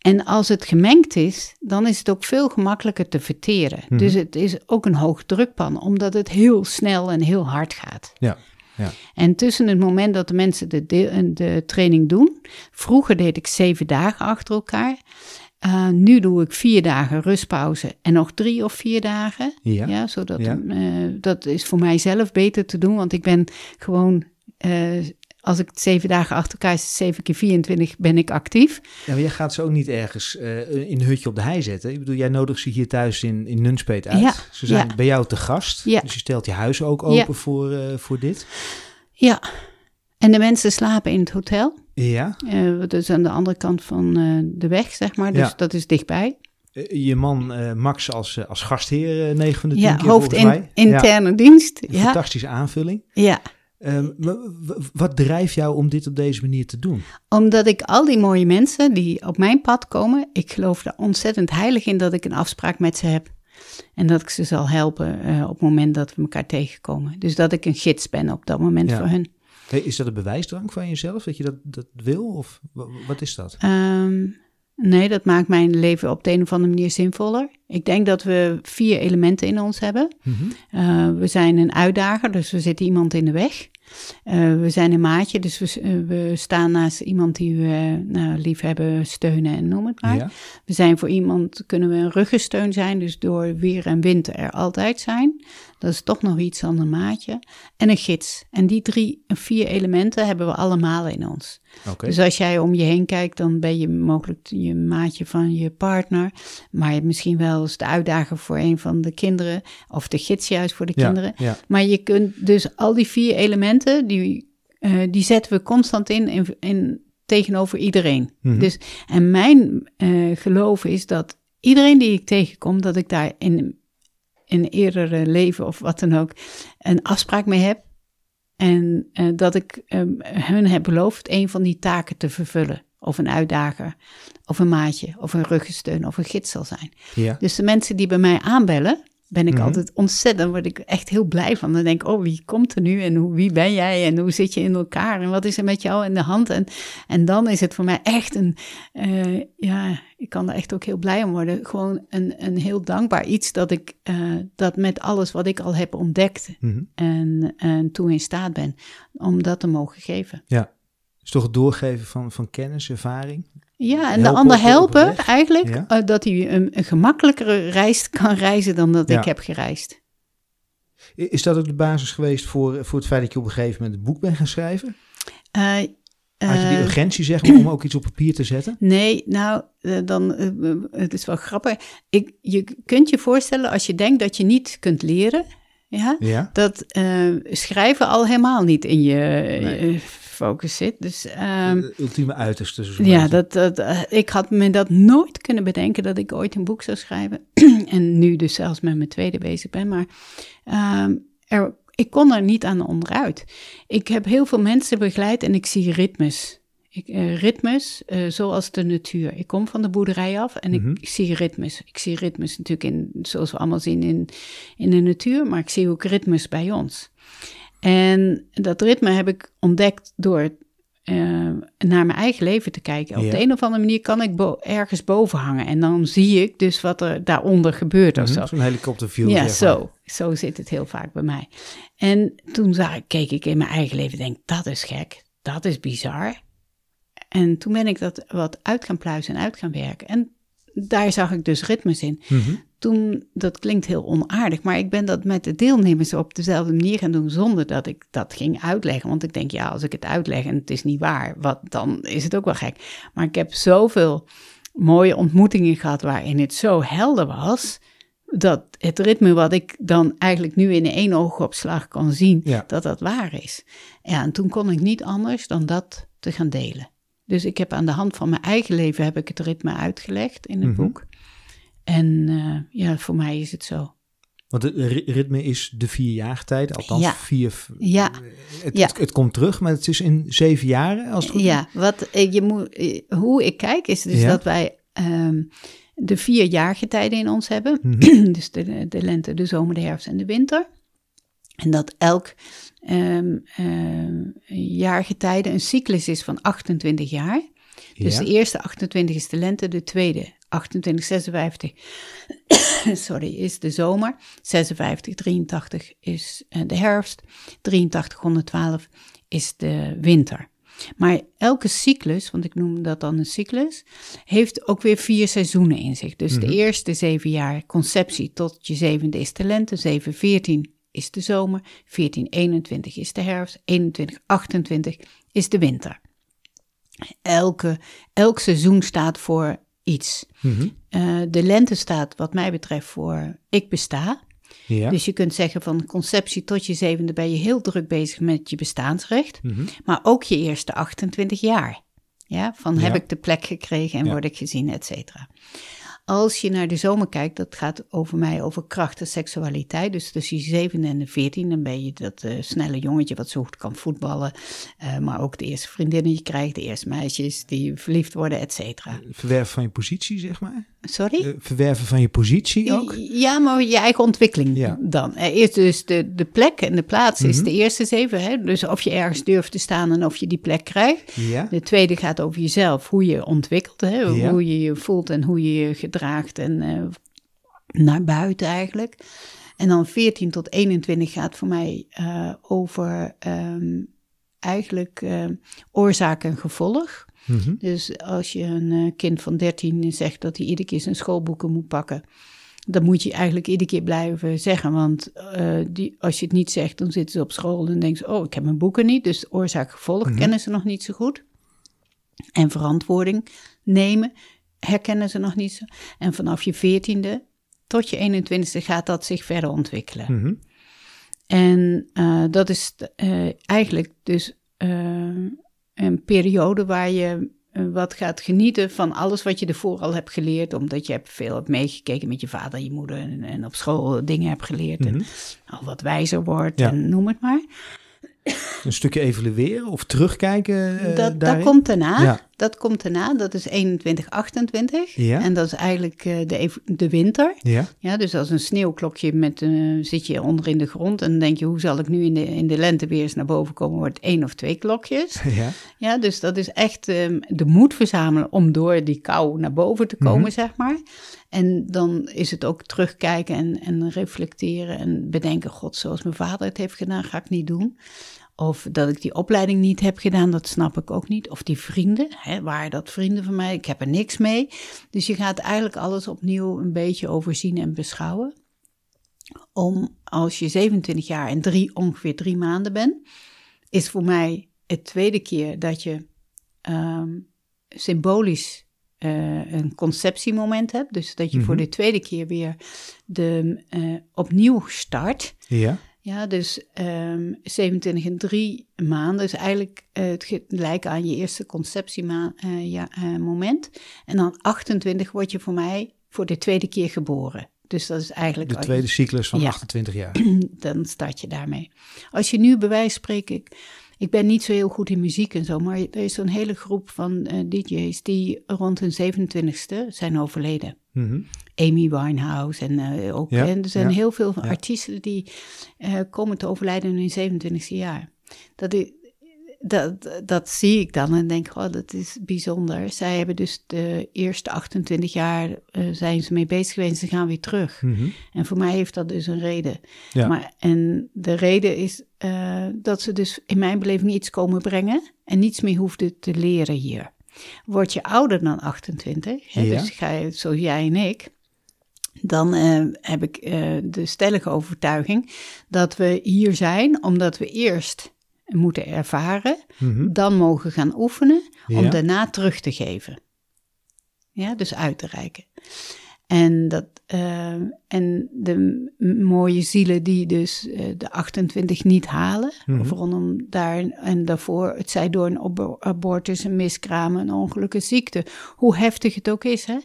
En als het gemengd is, dan is het ook veel gemakkelijker te verteren. Mhm. Dus het is ook een hoogdrukpan, omdat het heel snel en heel hard gaat. Ja, ja. En tussen het moment dat de mensen de, de, de training doen, vroeger deed ik zeven dagen achter elkaar. Uh, nu doe ik vier dagen rustpauze en nog drie of vier dagen. Ja. zodat Ja. uh, dat is voor mijzelf beter te doen, want ik ben gewoon, uh, als ik zeven dagen achter elkaar is, zeven keer 24 ben ik actief. Ja, maar jij gaat ze ook niet ergens eh, in een hutje op de hei zetten. Ik bedoel, jij nodigt ze hier thuis in, in Nunspeet uit. Ja, Ze zijn ja. bij jou te gast. Ja. Dus je stelt je huis ook open voor, eh, voor dit. Ja, en de mensen slapen in het hotel. Ja. Uh, dat is aan de andere kant van uh, de weg, zeg maar. Dus dat is dichtbij. Eh, Je man eh, Max als, eh, als gastheer eh, 9 van de 10 Ja, keer hoofd mij. in, interne dienst. Ja, fantastische aanvulling. ja. Ehm, wat drijft jou om dit op deze manier te doen? Omdat ik al die mooie mensen die op mijn pad komen, ik geloof er ontzettend heilig in dat ik een afspraak met ze heb. En dat ik ze zal helpen uh, op het moment dat we elkaar tegenkomen. Dus dat ik een gids ben op dat moment Ja. voor hun. Hey, is dat een bewijsdrang van jezelf, dat je dat, dat wil? Of wa- wat is dat? Um, nee, dat maakt mijn leven op de een of andere manier zinvoller. Ik denk dat we vier elementen in ons hebben. Uh, we zijn een uitdager, dus we zitten iemand in de weg. Uh, we zijn een maatje, dus we, we staan naast iemand die we nou, lief hebben, steunen en noem het maar. Ja. We zijn voor iemand, kunnen we een ruggensteun zijn, dus door weer en wind er altijd zijn. Dat is toch nog iets dan een maatje. En een gids. En die drie, vier elementen hebben we allemaal in ons. Dus als jij om je heen kijkt, dan ben je mogelijk je maatje van je partner. Maar misschien wel eens de uitdager voor een van de kinderen. Of de gids juist voor de Ja, kinderen. ja. Maar je kunt dus al die vier elementen, die, uh, die zetten we constant in, in, in tegenover iedereen. Mhm. Dus, en mijn uh, geloof is dat iedereen die ik tegenkom, dat ik daar in in eerdere leven of wat dan ook een afspraak mee heb. En uh, dat ik um, hun heb beloofd een van die taken te vervullen. Of een uitdager, of een maatje, of een ruggensteun, of een gids zal zijn. Ja. Dus de mensen die bij mij aanbellen, ben ik Mhm. altijd ontzettend, word ik echt heel blij van. Dan denk ik, oh, wie komt er nu en hoe, wie ben jij en hoe zit je in elkaar en wat is er met jou in de hand? En, en dan is het voor mij echt een, uh, ja, ik kan er echt ook heel blij om worden. Gewoon een, een heel dankbaar iets dat ik, uh, dat met alles wat ik al heb ontdekt Mhm. en, en toe in staat ben, om dat te mogen geven. ja. is toch het doorgeven van, van kennis, ervaring? Ja, en de ander helpen eigenlijk, Ja. uh, dat hij een, een gemakkelijkere reis kan reizen dan dat Ja. ik heb gereisd. Is dat ook de basis geweest voor, voor het feit dat je op een gegeven moment het boek bent gaan schrijven? Uh, Had je die uh, urgentie, zeg maar, om ook iets op papier te zetten? Nee, nou, dan, het is wel grappig. Ik, je kunt je voorstellen als je denkt dat je niet kunt leren, ja, Ja. dat uh, schrijven al helemaal niet in je Nee. Hyperfocus zit. Dus ehm, De ultieme uiterste. ja, dat, dat, eh, ik had me dat nooit kunnen bedenken dat ik ooit een boek zou schrijven. en nu dus zelfs met mijn tweede bezig ben. Maar ehm, er, ik kon er niet aan onderuit. Ik heb heel veel mensen begeleid en ik zie ritmes. Ik, eh, ritmes, eh, zoals de natuur. Ik kom van de boerderij af en ik, Mhm. ik zie ritmes. Ik zie ritmes natuurlijk in, zoals we allemaal zien in, in de natuur, maar ik zie ook ritmes bij ons. En dat ritme heb ik ontdekt door eh, naar mijn eigen leven te kijken. Op Ja. de een of andere manier kan ik bo- ergens boven hangen en dan zie ik dus wat er daaronder gebeurt of Mhm, zo. Zo'n helikopterview. Ja, zo. Zo zit het heel vaak bij mij. En toen zag ik, keek ik in mijn eigen leven en denk, dat is gek, dat is bizar. En toen ben ik dat wat uit gaan pluizen en uit gaan werken. En daar zag ik dus ritmes in. Mhm. Toen, dat klinkt heel onaardig, maar ik ben dat met de deelnemers op dezelfde manier gaan doen zonder dat ik dat ging uitleggen. Want ik denk, ja, als ik het uitleg en het is niet waar, wat, dan is het ook wel gek. Maar ik heb zoveel mooie ontmoetingen gehad waarin het zo helder was, dat het ritme wat ik dan eigenlijk nu in één oogopslag kan zien, Ja. dat dat waar is. Ja, en toen kon ik niet anders dan dat te gaan delen. Dus ik heb aan de hand van mijn eigen leven heb ik het ritme uitgelegd in het Mhm. boek. En eh, ja, voor mij is het zo. Want het ri- ritme is de vier jaargetijden, althans Ja. vier. Ja. Het, Ja. Het, het komt terug, maar het is in zeven jaren. Als het goed is. Ja, wat, eh, je moet, eh, hoe ik kijk is dus Ja. dat wij ehm, de vier jaargetijden in ons hebben. Mhm. dus de, de lente, de zomer, de herfst en de winter. En dat elk ehm, ehm, jaargetijde een cyclus is van 28 jaar. Dus Ja. de eerste 28 is de lente, de tweede 28, 56 sorry, is de zomer. 56, 83 is eh, de herfst. 83, 112 is de winter. Maar elke cyclus, want ik noem dat dan een cyclus, heeft ook weer vier seizoenen in zich. Dus de eerste zeven jaar conceptie tot je zevende is de lente, 7, 14 is de zomer, 14, 21 is de herfst, 21, 28 is de winter. Elke, elk seizoen staat voor iets. Mhm. Eh, de lente staat wat mij betreft voor ik besta. Ja. Dus je kunt zeggen van conceptie tot je zevende ben je heel druk bezig met je bestaansrecht. Mhm. Maar ook je eerste 28 jaar. Ja, van heb Ja. ik de plek gekregen en Ja. word ik gezien, et cetera. Als je naar de zomer kijkt, dat gaat over mij over kracht en seksualiteit. Dus tussen je zevende en de dan ben je dat eh, snelle jongetje wat zo goed kan voetballen. eh, maar ook de eerste vriendinnen je krijgt, de eerste meisjes die verliefd worden, et cetera. Verwerven van je positie, zeg maar. Sorry? Eh, verwerven van je positie ook. Ja, maar je eigen ontwikkeling Ja. dan. Er is dus de, de plek en de plaats is Mhm. de eerste zeven. Hè? Dus of je ergens durft te staan en of je die plek krijgt. Ja. De tweede gaat over jezelf, hoe je ontwikkelt, hè? Ja. hoe je je voelt en hoe je je gedraagt en eh, naar buiten eigenlijk. En dan 14 tot 21 gaat voor mij eh, over ehm, eigenlijk eh, oorzaak en gevolg. Mhm. Dus als je een eh, kind van 13 zegt dat hij iedere keer zijn schoolboeken moet pakken, dan moet je eigenlijk iedere keer blijven zeggen. Want eh, die, als je het niet zegt, dan zitten ze op school en denken ze: Oh, ik heb mijn boeken niet. Dus oorzaak-gevolg Mhm. kennen ze nog niet zo goed. En verantwoording nemen herkennen ze nog niet zo. En vanaf je 14e tot je 21e gaat dat zich verder ontwikkelen. Mhm. En eh, dat is eigenlijk dus een periode waar je eh, wat gaat genieten van alles wat je ervoor al hebt geleerd. Omdat je hebt veel hebt meegekeken met je vader, je moeder en, en op school dingen hebt geleerd. En Mhm. al wat wijzer wordt Ja. en noem het maar. Een stukje evalueren of terugkijken eh, dat, dat komt daarna. Ja. Dat komt daarna. Dat is 21, 28. Ja. En dat is eigenlijk eh, de, de winter. Ja. Ja, dus als een sneeuwklokje met, eh, zit je onder in de grond en dan denk je, hoe zal ik nu in de, in de lente weer eens naar boven komen? Wordt één of twee klokjes. ja. Ja, dus dat is echt ehm, de moed verzamelen om door die kou naar boven te komen, Mhm. zeg maar. En dan is het ook terugkijken en, en reflecteren en bedenken, god, zoals mijn vader het heeft gedaan, ga ik niet doen. Of dat ik die opleiding niet heb gedaan, dat snap ik ook niet. Of die vrienden, hè, waren dat vrienden van mij? Ik heb er niks mee. Dus je gaat eigenlijk alles opnieuw een beetje overzien en beschouwen. Om als je 27 jaar en drie, ongeveer drie maanden bent, is voor mij het tweede keer dat je ehm, symbolisch eh, een conceptiemoment hebt. Dus dat je voor Mhm. de tweede keer weer de, eh, opnieuw start. Ja. Ja, dus ehm 27 en 3 maanden is eigenlijk eh, het ge- lijken aan je eerste conceptiemoment. ja, eh, moment. en dan 28 word je voor mij voor de tweede keer geboren. Dus dat is eigenlijk... De tweede cyclus van Ja. 28 jaar. dan start je daarmee. Als je nu bij wijze van spreken, ik, ik ben niet zo heel goed in muziek en zo, maar er is zo'n hele groep van eh, DJ's die rond hun 27ste zijn overleden. Mhm. Amy Winehouse en eh, ook. Ja, en er zijn ja, heel veel ja. artiesten die eh, komen te overlijden in hun 27ste jaar. Dat, dat, dat zie ik dan en denk, oh, dat is bijzonder. Zij hebben dus de eerste 28 jaar eh, zijn ze mee bezig geweest en ze gaan weer terug. Mhm. En voor mij heeft dat dus een reden. Maar, en de reden is dat ze dus in mijn beleving iets komen brengen en niets meer hoefden te leren hier. Word je ouder dan 28, hè, Ja. dus ga je, zoals jij en ik, dan eh, heb ik eh, de stellige overtuiging dat we hier zijn omdat we eerst moeten ervaren, Mhm. dan mogen gaan oefenen, om Ja. daarna terug te geven. Ja, dus uit te reiken. En, dat, eh, en de mooie zielen die dus eh, de 28 niet halen, Mhm. of rondom daar en daarvoor, het zij door een abo- abortus, een miskraam, een ongeluk, een ziekte, hoe heftig het ook is. Hè?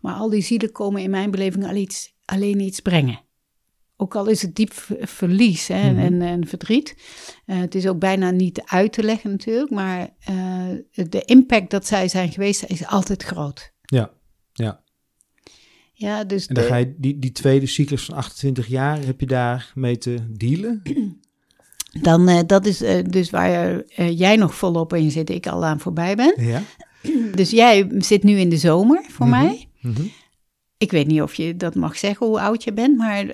Maar al die zielen komen in mijn beleving al iets, alleen iets brengen. Ook al is het diep ver- verlies hè, Mhm. en, en verdriet. Eh, het is ook bijna niet uit te leggen natuurlijk, maar de impact dat zij zijn geweest is altijd groot. Ja, dus En dan de- ga je die, die tweede cyclus van 28 jaar, heb je daar mee te dealen? dan, eh, dat is eh, dus waar eh, jij nog volop in zit, ik al aan voorbij ben. Ja. Dus jij zit nu in de zomer voor Mhm. mij. Mhm. Ik weet niet of je dat mag zeggen, hoe oud je bent, maar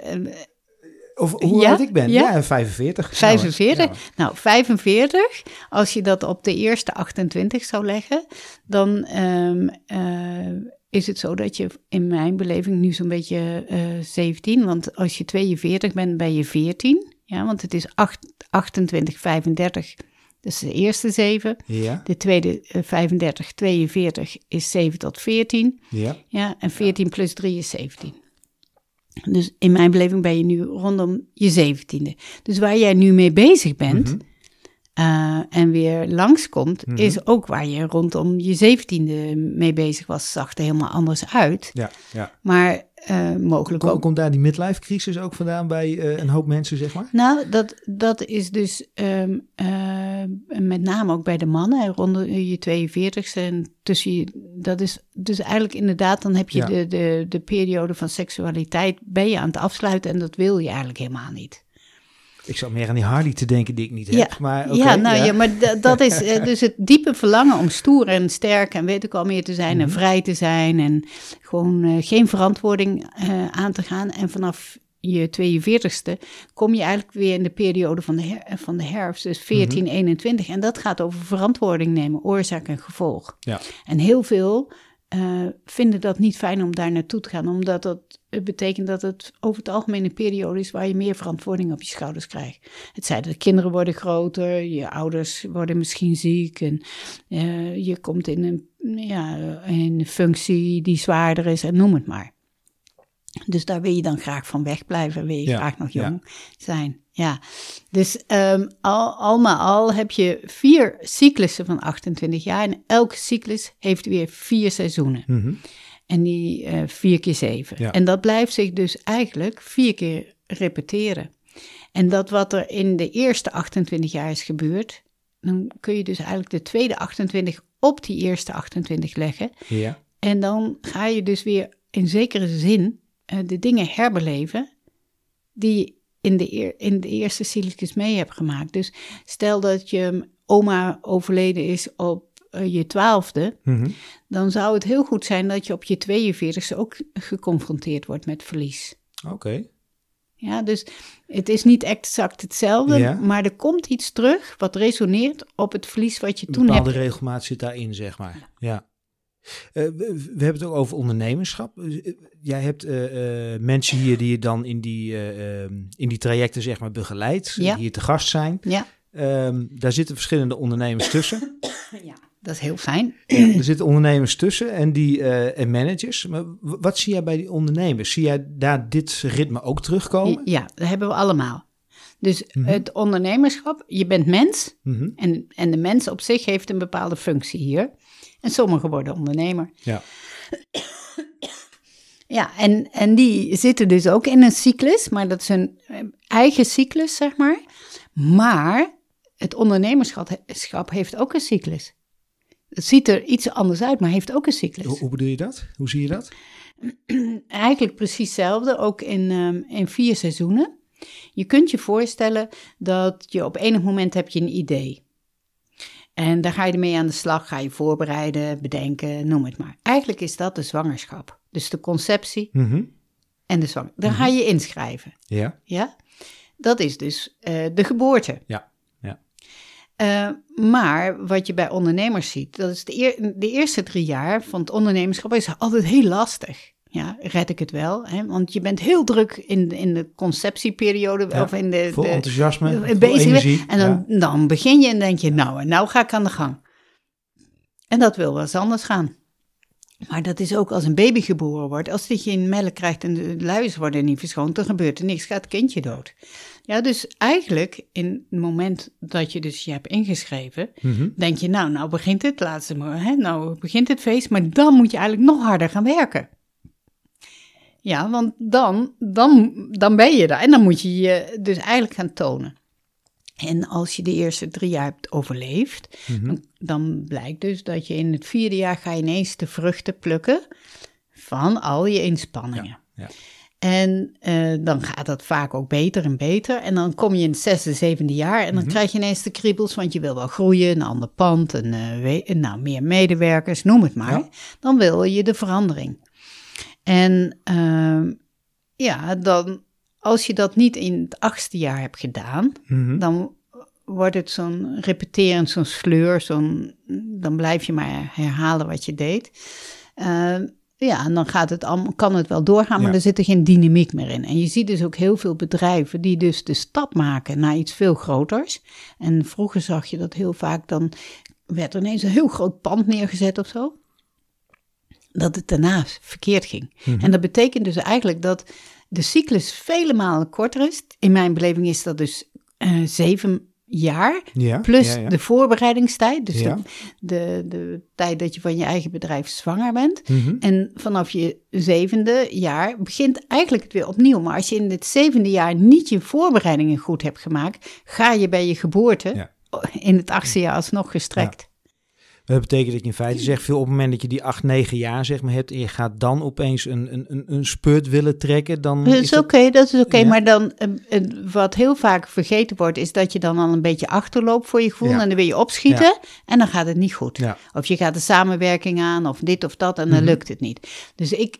Of hoe Ja? oud ik ben? Ja? Ja, 45. 45? Ja. Nou, 45, als je dat op de eerste 28 zou leggen, dan ehm, eh, is het zo dat je in mijn beleving nu zo'n beetje eh 17, want als je 42 bent, ben je 14. Ja, want het is 8, 28, 35, dat is de eerste 7. Ja, De tweede eh, 35, 42 is 7 tot 14. ja. Ja, en 14 plus 3 is 17. Dus in mijn beleving ben je nu rondom je zeventiende. Dus waar jij nu mee bezig bent Mhm. Eh, en weer langskomt, Mhm. is ook waar je rondom je zeventiende mee bezig was. Zag er helemaal anders uit. Ja, ja. Maar eh, mogelijk Kom- ook. komt daar die midlife crisis ook vandaan bij eh, een hoop mensen, zeg maar? Nou, dat, dat is dus ehm, eh, met name ook bij de mannen, hè, rond je 42ste en tussen je, dat is dus eigenlijk inderdaad, dan heb je Ja. de, de, de periode van seksualiteit, ben je aan het afsluiten en dat wil je eigenlijk helemaal niet. Ik zou meer aan die Harley te denken die ik niet heb. Maar, oké, ja, nou ja, maar da- dat is eh, dus het diepe verlangen om stoer en sterk en weet ik al meer te zijn en Mhm. vrij te zijn en gewoon eh, geen verantwoording eh, aan te gaan. En vanaf je 42ste kom je eigenlijk weer in de periode van de, her- van de herfst, dus 14, Mhm. 21. En dat gaat over verantwoording nemen, oorzaak en gevolg. Ja. En heel veel eh, vinden dat niet fijn om daar naartoe te gaan, omdat dat het betekent dat het over het algemeen een periode is waar je meer verantwoording op je schouders krijgt. Het zij dat de kinderen worden groter, je ouders worden misschien ziek en eh, je komt in een, ja, in een functie die zwaarder is en noem het maar. Dus daar wil je dan graag van wegblijven, wil je Ja, graag nog ja. jong zijn. Ja, dus ehm al, al maar al heb je vier cyclussen van 28 jaar en elke cyclus heeft weer vier seizoenen. Mhm. En die eh, vier keer zeven. Ja. En dat blijft zich dus eigenlijk vier keer repeteren. En dat wat er in de eerste 28 jaar is gebeurd, dan kun je dus eigenlijk de tweede 28 op die eerste 28 leggen. Ja, En dan ga je dus weer in zekere zin eh, de dingen herbeleven die in de, eer- in de eerste cyclus mee hebt gemaakt. Dus stel dat je oma overleden is op eh, je twaalfde, Mhm. dan zou het heel goed zijn dat je op je 42e ook geconfronteerd wordt met verlies. oké. Ja, dus het is niet exact hetzelfde, Ja. maar er komt iets terug wat resoneert op het verlies wat je Een toen bepaalde hebt. regelmaat zit daarin, zeg maar. Ja. We, we hebben het ook over ondernemerschap. Eh, Jij hebt eh, eh, mensen hier die je dan in die, eh, ehm, in die trajecten zeg maar begeleidt, Ja. die hier te gast zijn. Ja. Ehm, daar zitten verschillende ondernemers tussen. ja, dat is heel fijn. Ja, er zitten ondernemers tussen en, die, eh, en managers. Maar wat zie jij bij die ondernemers? Zie jij daar dit ritme ook terugkomen? Ja, dat hebben we allemaal. Dus Mhm. het ondernemerschap, je bent mens Mhm. en, en de mens op zich heeft een bepaalde functie hier. En sommigen worden ondernemer. Ja. Ja, en, en die zitten dus ook in een cyclus, maar dat is een eh, eigen cyclus, zeg maar. Maar het ondernemerschap schap heeft ook een cyclus. Het ziet er iets anders uit, maar heeft ook een cyclus. Hoe, hoe bedoel je dat? Hoe zie je dat? Eigenlijk precies hetzelfde, ook in, ehm, in vier seizoenen. Je kunt je voorstellen dat je op enig moment heb je een idee. En daar ga je ermee aan de slag, ga je voorbereiden, bedenken, noem het maar. Eigenlijk is dat de zwangerschap. Dus de conceptie Mhm. en de zwangerschap. Daar ga je inschrijven. Ja. Ja? Dat is dus eh, de geboorte. Ja. Ja. Eh, maar wat je bij ondernemers ziet, dat is de, eer- de eerste drie jaar van het ondernemerschap is altijd heel lastig. Ja, red ik het wel? Hè? Want je bent heel druk in, de- in de conceptieperiode Ja, of in de, Vol de enthousiasme, eh, vol bezig. energie. En dan, dan begin je en denk je, nou, en nou ga ik aan de gang. En dat wil wel eens anders gaan. Maar dat is ook als een baby geboren wordt. Als die geen melk krijgt en de luiers worden niet verschoond, dan gebeurt er niks, gaat het kindje dood. Ja, dus eigenlijk in het moment dat je dus je hebt ingeschreven. Mhm. denk je, nou, nou begint het laatste, hè, nou begint het feest, maar dan moet je eigenlijk nog harder gaan werken. Ja, want dan, dan, dan ben je daar en dan moet je je dus eigenlijk gaan tonen. En als je de eerste drie jaar hebt overleefd, Mhm. dan, dan blijkt dus dat je in het vierde jaar ga je ineens de vruchten plukken van al je inspanningen. ja. En eh, dan gaat dat vaak ook beter en beter. En dan kom je in het zesde, zevende jaar en dan Mhm. krijg je ineens de kriebels, want je wil wel groeien, een ander pand, een, eh, nou, meer medewerkers, noem het maar. Ja. Dan wil je de verandering. En ehm, ja, dan, als je dat niet in het achtste jaar hebt gedaan, Mhm. dan wordt het zo'n repeterend, zo'n sleur, zo'n, dan blijf je maar herhalen wat je deed. Eh, ja, en dan gaat het allemaal, kan het wel doorgaan, maar Ja. er zit er geen dynamiek meer in. En je ziet dus ook heel veel bedrijven die dus de stap maken naar iets veel groters. En vroeger zag je dat heel vaak, dan werd er ineens een heel groot pand neergezet of zo. Dat het daarna verkeerd ging. Mhm. En dat betekent dus eigenlijk dat de cyclus vele malen korter is. In mijn beleving is dat dus eh, zeven jaar. Ja, Plus ja, ja. de voorbereidingstijd. Dus de, de, de tijd dat je van je eigen bedrijf zwanger bent. Mhm. En vanaf je zevende jaar begint eigenlijk het weer opnieuw. Maar als je in het zevende jaar niet je voorbereidingen goed hebt gemaakt, ga je bij je geboorte in het achtste jaar alsnog gestrekt. Dat betekent dat je in feite zegt, veel op het moment dat je die 8, 9 jaar zeg maar hebt en je gaat dan opeens een, een, een, een spurt willen trekken, dan Dat is oké, dat is oké. Ja. Maar dan, eh, eh, wat heel vaak vergeten wordt, is dat je dan al een beetje achterloopt voor je gevoel. Ja. En dan wil je opschieten en dan gaat het niet goed. Of je gaat de samenwerking aan, of dit of dat, en dan Mhm. lukt het niet. Dus ik,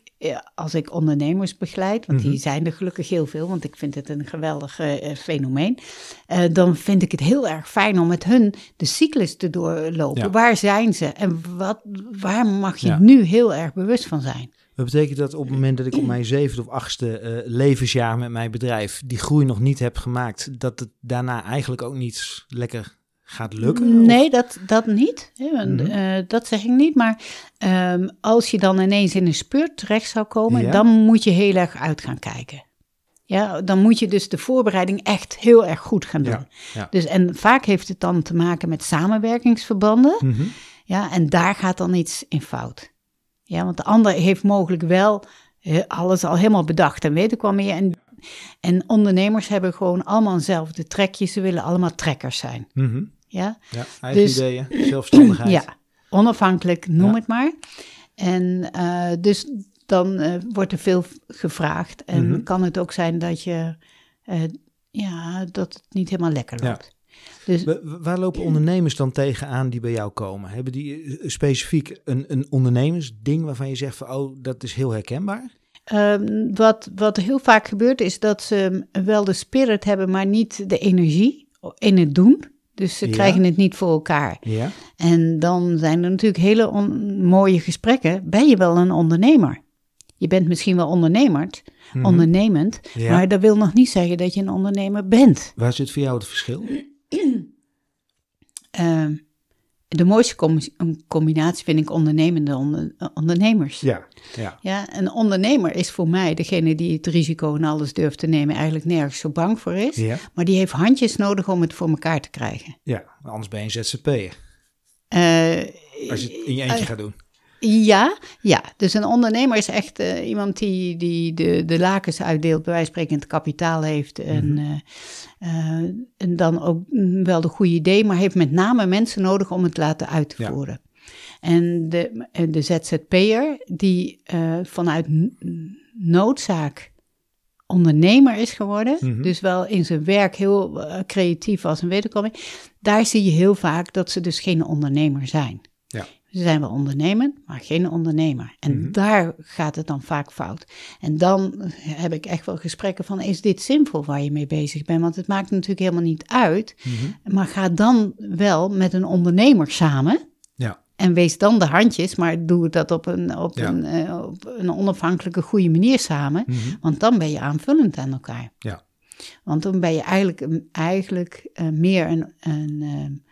als ik ondernemers begeleid, want Mhm. die zijn er gelukkig heel veel, want ik vind het een geweldig eh, eh, fenomeen. eh, dan vind ik het heel erg fijn om met hun de cyclus te doorlopen. Ja. Waar zijn ze en wat, waar mag je Ja. nu heel erg bewust van zijn? Dat betekent dat op het moment dat ik op mijn zevende of achtste eh, levensjaar met mijn bedrijf die groei nog niet heb gemaakt, dat het daarna eigenlijk ook niet lekker gaat lukken? Nee, dat, dat niet. Mhm. eh, dat zeg ik niet. Maar ehm, als je dan ineens in een spurt terecht zou komen, Ja. dan moet je heel erg uit gaan kijken. Ja, dan moet je dus de voorbereiding echt heel erg goed gaan doen. Ja, ja. Dus, en vaak heeft het dan te maken met samenwerkingsverbanden. Mhm. Ja, en daar gaat dan iets in fout. Ja, want de ander heeft mogelijk wel alles al helemaal bedacht en weet ik wel meer. En, en ondernemers hebben gewoon allemaal eenzelfde trekje. Ze willen allemaal trekkers zijn. Mhm. Ja, Ja, eigen Dus- ideeën, zelfstandigheid. ja, onafhankelijk, noem Ja. het maar. En eh, dus dan eh, wordt er veel gevraagd. En Mhm. kan het ook zijn dat je, eh, ja, dat het niet helemaal lekker Ja. loopt. Dus Wa- wa- Waar lopen ondernemers dan tegenaan die bij jou komen? Hebben die specifiek een, een ondernemersding waarvan je zegt van, oh, dat is heel herkenbaar? ehm, wat, wat heel vaak gebeurt is dat ze wel de spirit hebben, maar niet de energie in het doen. Dus ze Ja. krijgen het niet voor elkaar. Ja. En dan zijn er natuurlijk hele on- mooie gesprekken. Ben je wel een ondernemer? Je bent misschien wel ondernemerd, Mhm. ondernemend, Ja. maar dat wil nog niet zeggen dat je een ondernemer bent. Waar zit voor jou het verschil? Ehm, de mooiste com- combinatie vind ik ondernemende onder- ondernemers. Ja, ja. Ja, een ondernemer is voor mij degene die het risico en alles durft te nemen, eigenlijk nergens zo bang voor is. Ja, Maar die heeft handjes nodig om het voor elkaar te krijgen. ja. anders ben je een ZZP'er. Eh, Als je het in je eentje gaat doen. Ja, ja, dus een ondernemer is echt eh, iemand die, die de, de lakens uitdeelt, bij wijze van spreken het kapitaal heeft en, Mhm. eh, eh, en dan ook mm, wel de goede idee, maar heeft met name mensen nodig om het te laten uit te Ja. voeren. En de, en de ZZP'er die vanuit noodzaak ondernemer is geworden, Mhm. dus wel in zijn werk heel creatief als een wederkoming, daar zie je heel vaak dat ze dus geen ondernemer zijn. Ja. Ze zijn wel ondernemend, maar geen ondernemer. En Mhm. daar gaat het dan vaak fout. En dan heb ik echt wel gesprekken van, is dit zinvol waar je mee bezig bent? Want het maakt natuurlijk helemaal niet uit. Mhm. Maar ga dan wel met een ondernemer samen. Ja. En wees dan de handjes, maar doe dat op een, op Ja. een, eh, op een onafhankelijke, goede manier samen. Mhm. Want dan ben je aanvullend aan elkaar. Ja. Want dan ben je eigenlijk, eigenlijk eh, meer een, een, eh,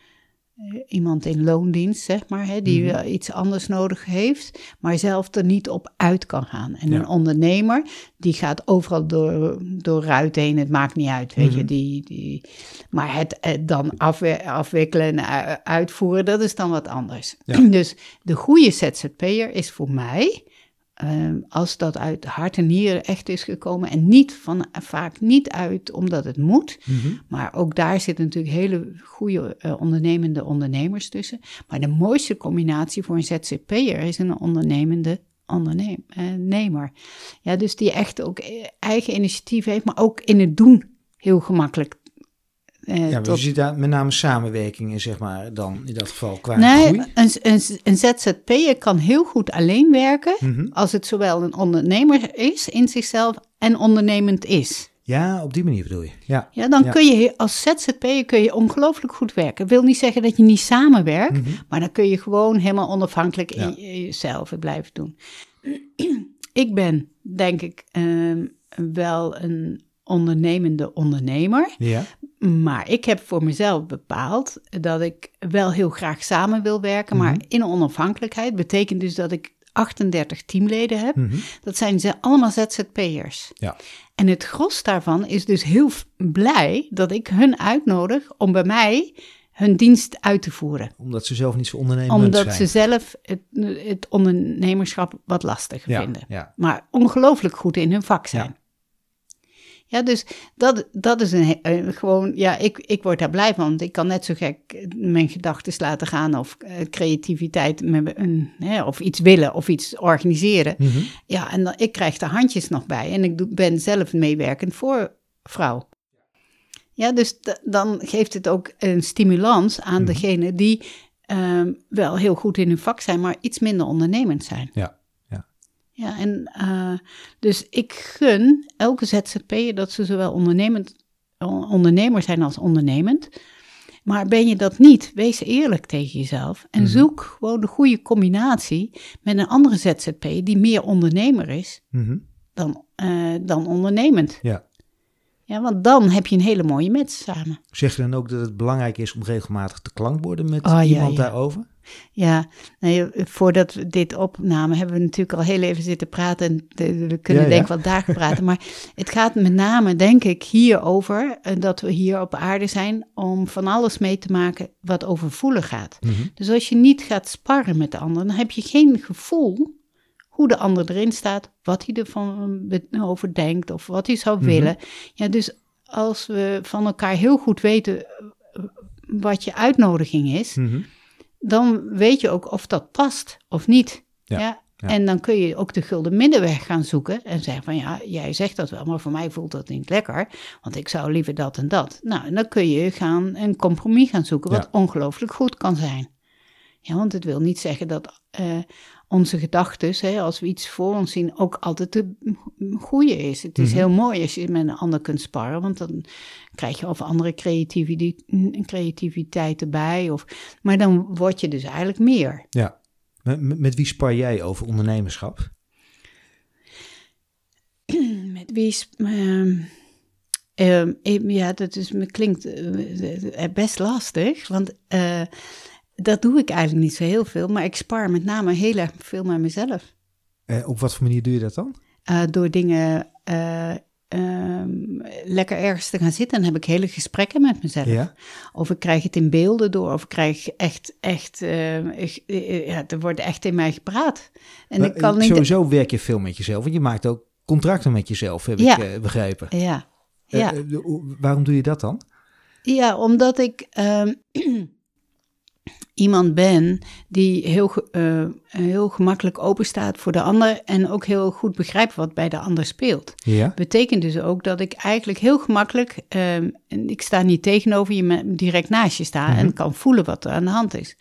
iemand in loondienst, zeg maar, hè, die Mhm. iets anders nodig heeft, maar zelf er niet op uit kan gaan. En Ja. een ondernemer, die gaat overal door, door ruiten heen, het maakt niet uit, weet je. Mhm. Die, die, maar het eh, dan afwe- afwikkelen en uitvoeren, dat is dan wat anders. Ja. Dus de goede ZZP'er is voor mij, ehm, als dat uit hart en nieren echt is gekomen en niet van, vaak niet uit omdat het moet, Mhm. maar ook daar zitten natuurlijk hele goede eh, ondernemende ondernemers tussen. Maar de mooiste combinatie voor een ZZP'er is een ondernemende ondernemer. Ja, dus die echt ook eh, eigen initiatief heeft, maar ook in het doen heel gemakkelijk. Eh, Ja, tot- je ziet daar met name samenwerking in, zeg maar, dan in dat geval qua Nee, groei. een, een, een ZZP'er kan heel goed alleen werken Mhm. als het zowel een ondernemer is in zichzelf en ondernemend is. Ja, op die manier bedoel je. Ja. Ja, dan Ja. kun je als ZZP'er kun je ongelooflijk goed werken. wil niet zeggen dat je niet samenwerkt, Mhm. maar dan kun je gewoon helemaal onafhankelijk Ja. in in jezelf blijven doen. ik ben, denk ik, ehm, wel een ondernemende ondernemer. Ja. Maar ik heb voor mezelf bepaald dat ik wel heel graag samen wil werken, maar Mhm. in onafhankelijkheid. Betekent dus dat ik 38 teamleden heb. Mhm. Dat zijn ze allemaal ZZP'ers. Ja. En het gros daarvan is dus heel blij dat ik hun uitnodig om bij mij hun dienst uit te voeren. Omdat ze zelf niet zo ondernemend Omdat zijn. ze zelf het, het ondernemerschap wat lastig ja. vinden. Ja. Maar ongelooflijk goed in hun vak zijn. Ja. Dus dat, dat is een, eh, gewoon, ja, ik, ik word daar blij van. Want ik kan net zo gek eh, mijn gedachten laten gaan of eh, creativiteit met een, of iets willen of iets organiseren. Mhm. Ja, en dan, ik krijg er handjes nog bij en ik ben zelf meewerkend voor vrouw. Ja, dus dan geeft het ook een stimulans aan Mhm. degene die ehm, wel heel goed in hun vak zijn, maar iets minder ondernemend zijn. Ja, ja. En eh, dus ik gun elke ZZP'er dat ze zowel ondernemend, on- ondernemer zijn als ondernemend. Maar ben je dat niet, wees eerlijk tegen jezelf en Mhm. zoek gewoon de goede combinatie met een andere ZZP'er die meer ondernemer is Mhm. dan, eh, dan ondernemend. Ja. Ja, want dan heb je een hele mooie match samen. Zeg je dan ook dat het belangrijk is om regelmatig te klankborden met Oh, ja, iemand ja. daarover? Ja, nee, voordat we dit opnamen hebben we natuurlijk al heel even zitten praten. En we kunnen Ja, ja. denk ik wel dagen praten. Maar het gaat met name, denk ik, hierover eh, dat we hier op aarde zijn om van alles mee te maken wat over voelen gaat. Mhm. Dus als je niet gaat sparren met de ander, dan heb je geen gevoel hoe de ander erin staat, wat hij ervan over denkt of wat hij zou Mhm. willen. Ja, dus als we van elkaar heel goed weten eh, wat je uitnodiging is, Mhm. Dan weet je ook of dat past of niet. Ja. En dan kun je ook de gulden middenweg gaan zoeken en zeggen van ja, jij zegt dat wel, maar voor mij voelt dat niet lekker, want ik zou liever dat en dat. Nou, en dan kun je gaan een compromis gaan zoeken wat ongelooflijk goed kan zijn. Ja, want het wil niet zeggen dat eh, onze gedachten, als we iets voor ons zien, ook altijd de goede is. Het is Mhm. heel mooi als je met een ander kunt sparren, want dan krijg je of andere creativiteit, creativiteit erbij. Of, maar dan word je dus eigenlijk meer. Ja. Met, met- wie spar jij over ondernemerschap? Met wie ik- ja, dat is, me klinkt eh, best lastig. Want eh, dat doe ik eigenlijk niet zo heel veel, maar ik spaar met name heel erg veel met mezelf. Eh, op wat voor manier doe je dat dan? Uh, door dingen uh, lekker ergens te gaan zitten. Dan heb ik hele gesprekken met mezelf. Ja. Of ik krijg het in beelden door, of ik krijg echt, echt, ik, ja, er wordt echt in mij gepraat. En maar, ik kan niet... Sowieso werk je veel met jezelf, want je maakt ook contracten met jezelf, heb Ja. ik begrepen. Ja, ja. waarom doe je dat dan? Ja, omdat ik ehm, iemand ben die heel, eh, heel gemakkelijk open staat voor de ander en ook heel goed begrijpt wat bij de ander speelt. Ja. Betekent dus ook dat ik eigenlijk heel gemakkelijk, en ik sta niet tegenover je, maar direct naast je sta Mhm. en kan voelen wat er aan de hand is.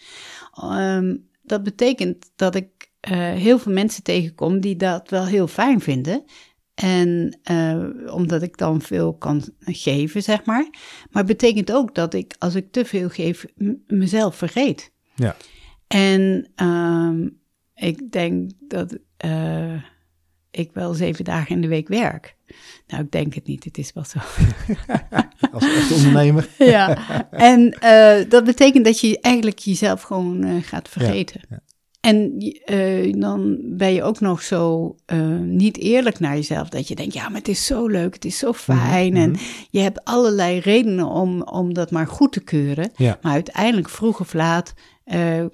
Ehm, dat betekent dat ik eh, heel veel mensen tegenkom die dat wel heel fijn vinden. En eh, omdat ik dan veel kan geven, zeg maar. Maar het betekent ook dat ik, als ik te veel geef, mezelf vergeet. Ja. En ehm, ik denk dat eh, ik wel zeven dagen in de week werk. Nou, ik denk het niet, het is wel zo. Als ondernemer. ja, en eh, dat betekent dat je eigenlijk jezelf gewoon gaat vergeten. ja. En eh, dan ben je ook nog zo eh, niet eerlijk naar jezelf. Dat je denkt, ja, maar het is zo leuk, het is zo fijn. Mhm, En mhm. je hebt allerlei redenen om, om dat maar goed te keuren. Ja. Maar uiteindelijk, vroeg of laat, eh,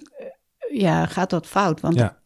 ja, gaat dat fout. Want Ja.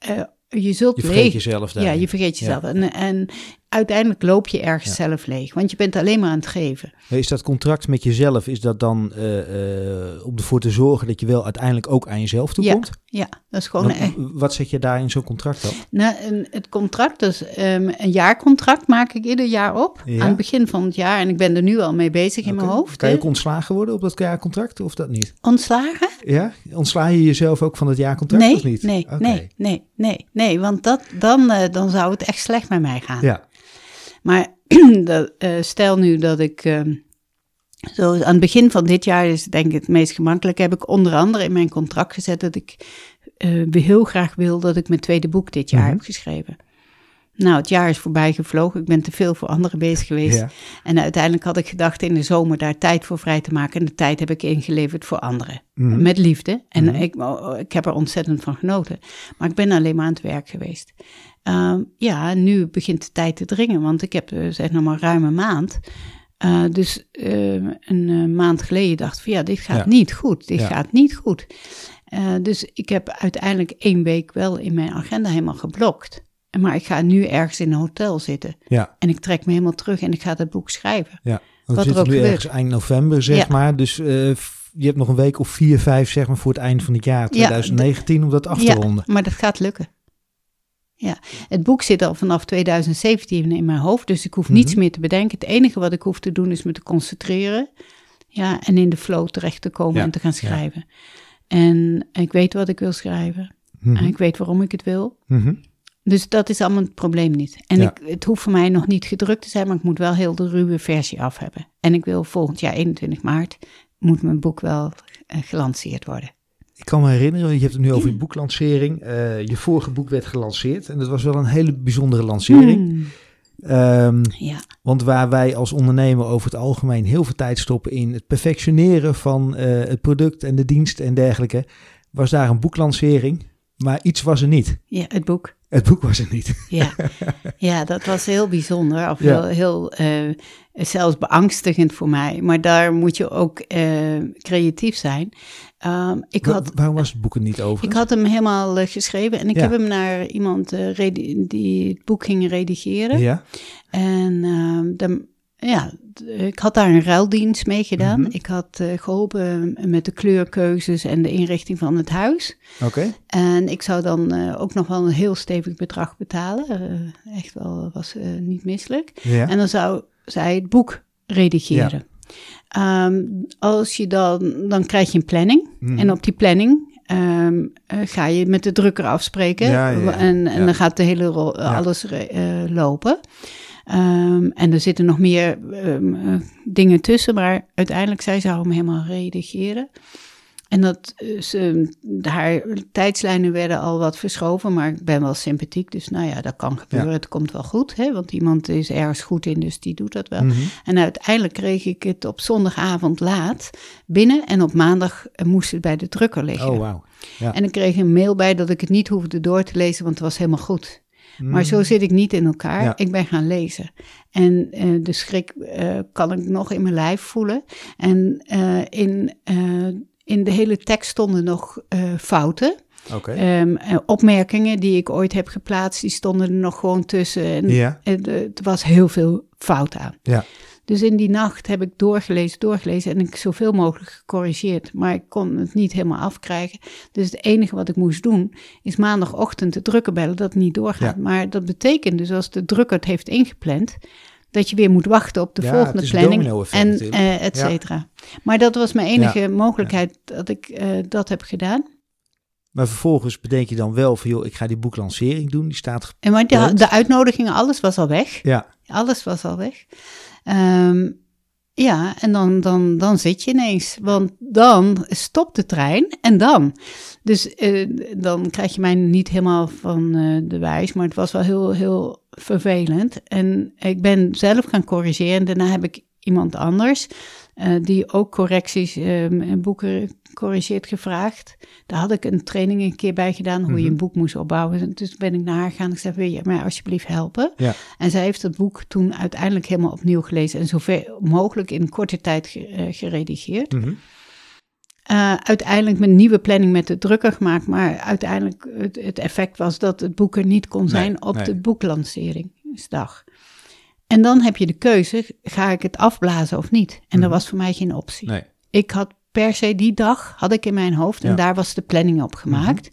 je zult Je vergeet leeg... jezelf daar. Ja, je vergeet jezelf. Ja. En, en uiteindelijk loop je ergens Ja. zelf leeg. Want je bent alleen maar aan het geven. Is dat contract met jezelf, is dat dan eh, eh, om ervoor te zorgen dat je wel uiteindelijk ook aan jezelf toekomt? Ja, dat is gewoon wat zet je daar in zo'n contract dan? Nou, een, het contract, dus een jaarcontract maak ik ieder jaar op. Ja. Aan het begin van het jaar. En ik ben er nu al mee bezig in mijn hoofd. Kan je ook ontslagen worden op dat jaarcontract of dat niet? Ontslagen? Ja? Ontsla je jezelf ook van het jaarcontract Nee, of niet? nee, nee, nee, nee, nee. Want dat, dan, eh, dan zou het echt slecht met mij gaan. Ja, Maar dat, eh, stel nu dat ik... ehm, zo aan het begin van dit jaar is denk ik het meest gemakkelijk. Heb ik onder andere in mijn contract gezet dat ik eh, heel graag wil dat ik mijn tweede boek dit jaar Mhm. heb geschreven. Nou, het jaar is voorbij gevlogen. Ik ben te veel voor anderen bezig geweest. ja. En uiteindelijk had ik gedacht in de zomer daar tijd voor vrij te maken. En de tijd heb ik ingeleverd voor anderen. Mhm. Met liefde. En Mhm. ik, oh, ik heb er ontzettend van genoten. Maar ik ben alleen maar aan het werk geweest. Ehm, ja, nu begint de tijd te dringen. Want ik heb zeg nog maar ruim een maand. Eh, dus eh, een eh, maand geleden dacht ik van ja, dit gaat Ja. niet goed. Dit Ja. gaat niet goed. Eh, dus ik heb uiteindelijk één week wel in mijn agenda helemaal geblokt. Maar ik ga nu ergens in een hotel zitten. ja, En ik trek me helemaal terug en ik ga dat boek schrijven. ja. Want Wat er ook nu gebeurt. ergens eind november, zeg Ja. maar. Dus eh, je hebt nog een week of vier, vijf, zeg maar, voor het eind van het jaar 2019 om dat af te ja, ronden. maar dat gaat lukken. Ja, het boek zit al vanaf 2017 in mijn hoofd, dus ik hoef niets Mhm. meer te bedenken. Het enige wat ik hoef te doen is me te concentreren. Ja, en in de flow terecht te komen Ja, en te gaan schrijven. En ik weet wat ik wil schrijven. Mhm. En ik weet waarom ik het wil. Mhm. Dus dat is allemaal het probleem niet. En Ja. ik, het hoeft voor mij nog niet gedrukt te zijn, maar ik moet wel heel de ruwe versie af hebben. En ik wil volgend jaar 21 maart, moet mijn boek wel eh, gelanceerd worden. Ik kan me herinneren, je hebt het nu over je boeklancering. Eh, je vorige boek werd gelanceerd en dat was wel een hele bijzondere lancering. Hmm, Ehm, ja, want waar wij als ondernemer over het algemeen heel veel tijd stoppen in het perfectioneren van eh, het product en de dienst en dergelijke, was daar een boeklancering. Maar iets was er niet. ja, het boek. Het boek was er niet. Ja, ja dat was heel bijzonder. Of Ja. heel, heel eh, zelfs beangstigend voor mij. Maar daar moet je ook eh, creatief zijn. Ehm, ik, Wa- had, waarom was het boek er niet over? ik had hem helemaal eh, geschreven en ik Ja. heb hem naar iemand die het boek ging redigeren. Ja, En ehm, dan, ja, ik had daar een ruildienst mee gedaan. Mhm. Ik had eh, geholpen met de kleurkeuzes en de inrichting van het huis. oké. En ik zou dan eh, ook nog wel een heel stevig bedrag betalen. Eh, echt wel, was niet misselijk. Ja. En dan zou zij het boek redigeren. Ehm, als je dan, dan krijg je een planning. Mhm. En op die planning ehm, eh, ga je met de drukker afspreken. Ja, ja, ja. En, en dan gaat de hele ro- Ja. alles eh, lopen. Ehm, en er zitten nog meer ehm, eh, dingen tussen, maar uiteindelijk zij zou hem helemaal redigeren. En dat eh, ze, haar tijdslijnen werden al wat verschoven, maar ik ben wel sympathiek. Dus nou ja, dat kan gebeuren. Ja. Het komt wel goed, hè, want iemand is ergens goed in, dus die doet dat wel. Mhm. En uiteindelijk kreeg ik het op zondagavond laat binnen. En op maandag eh, moest het bij de drukker liggen. Oh. Ja. En ik kreeg een mail bij dat ik het niet hoefde door te lezen, want het was helemaal goed. Maar zo zit ik niet in elkaar. Ja. Ik ben gaan lezen. En eh, de schrik eh, kan ik nog in mijn lijf voelen. En eh, in, in de hele tekst stonden nog fouten. Oké. Ehm, eh, opmerkingen die ik ooit heb geplaatst, die stonden er nog gewoon tussen. En Ja. het, er was heel veel fout aan. Ja. Dus in die nacht heb ik doorgelezen, doorgelezen en ik zoveel mogelijk gecorrigeerd. Maar ik kon het niet helemaal afkrijgen. Dus het enige wat ik moest doen, is maandagochtend de drukker bellen dat het niet doorgaat. Ja. Maar dat betekent dus als de drukker het heeft ingepland, dat je weer moet wachten op de Ja, volgende planning en eh et cetera. Maar dat was mijn enige mogelijkheid dat ik eh, dat heb gedaan. Maar vervolgens bedenk je dan wel van, joh, ik ga die boeklancering doen. Die staat... ge- En maar de, de uitnodigingen, alles was al weg. Ja. Alles was al weg. Ehm, ja, en dan, dan, dan zit je ineens. Want dan stopt de trein en dan. Dus eh, dan krijg je mij niet helemaal van eh, de wijs. Maar het was wel heel, heel vervelend. En ik ben zelf gaan corrigeren. En daarna heb ik iemand anders. Eh, die ook correcties ehm, en boeken corrigeert gevraagd. Daar had ik een training een keer bij gedaan. Hoe je Mhm. een boek moest opbouwen. Dus ben ik naar haar gegaan. Ik zei: Wil je mij alsjeblieft helpen? Ja. En zij heeft het boek toen uiteindelijk helemaal opnieuw gelezen en zoveel mogelijk in korte tijd ge- eh, geredigeerd. Mhm. Eh, uiteindelijk met een nieuwe planning met de drukker gemaakt, maar uiteindelijk het, het effect was dat het boek er niet kon zijn op nee. de boeklanceringsdag. En dan heb je de keuze, ga ik het afblazen of niet? En dat Mhm. was voor mij geen optie. Nee. Ik had per se die dag, had ik in mijn hoofd, en Ja. daar was de planning op gemaakt.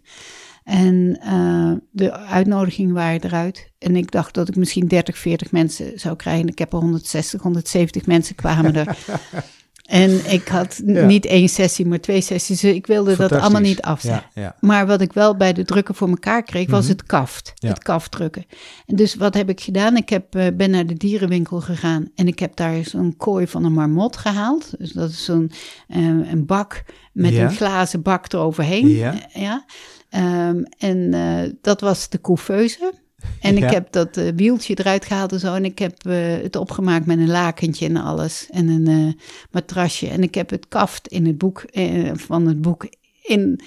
En eh, de uitnodigingen waren eruit. En ik dacht dat ik misschien 30, 40 mensen zou krijgen. Ik heb er 160, 170 mensen kwamen er. en ik had Ja. niet één sessie, maar twee sessies. Dus ik wilde dat allemaal niet afzetten. Ja, ja. Maar wat ik wel bij de drukker voor elkaar kreeg, was Mhm. het kaft. Ja. Het kaftdrukken. En dus wat heb ik gedaan? Ik heb, eh, ben naar de dierenwinkel gegaan en ik heb daar zo'n kooi van een marmot gehaald. Dus dat is zo'n eh, een bak met Ja. een glazen bak eroverheen. Ja. Eh, ja. Ehm, en eh, dat was de couveuse. En Ja. ik heb dat eh, wieltje eruit gehaald en zo. En ik heb eh, het opgemaakt met een lakentje en alles. En een eh, matrasje. En ik heb het kaft in het boek, van het boek in,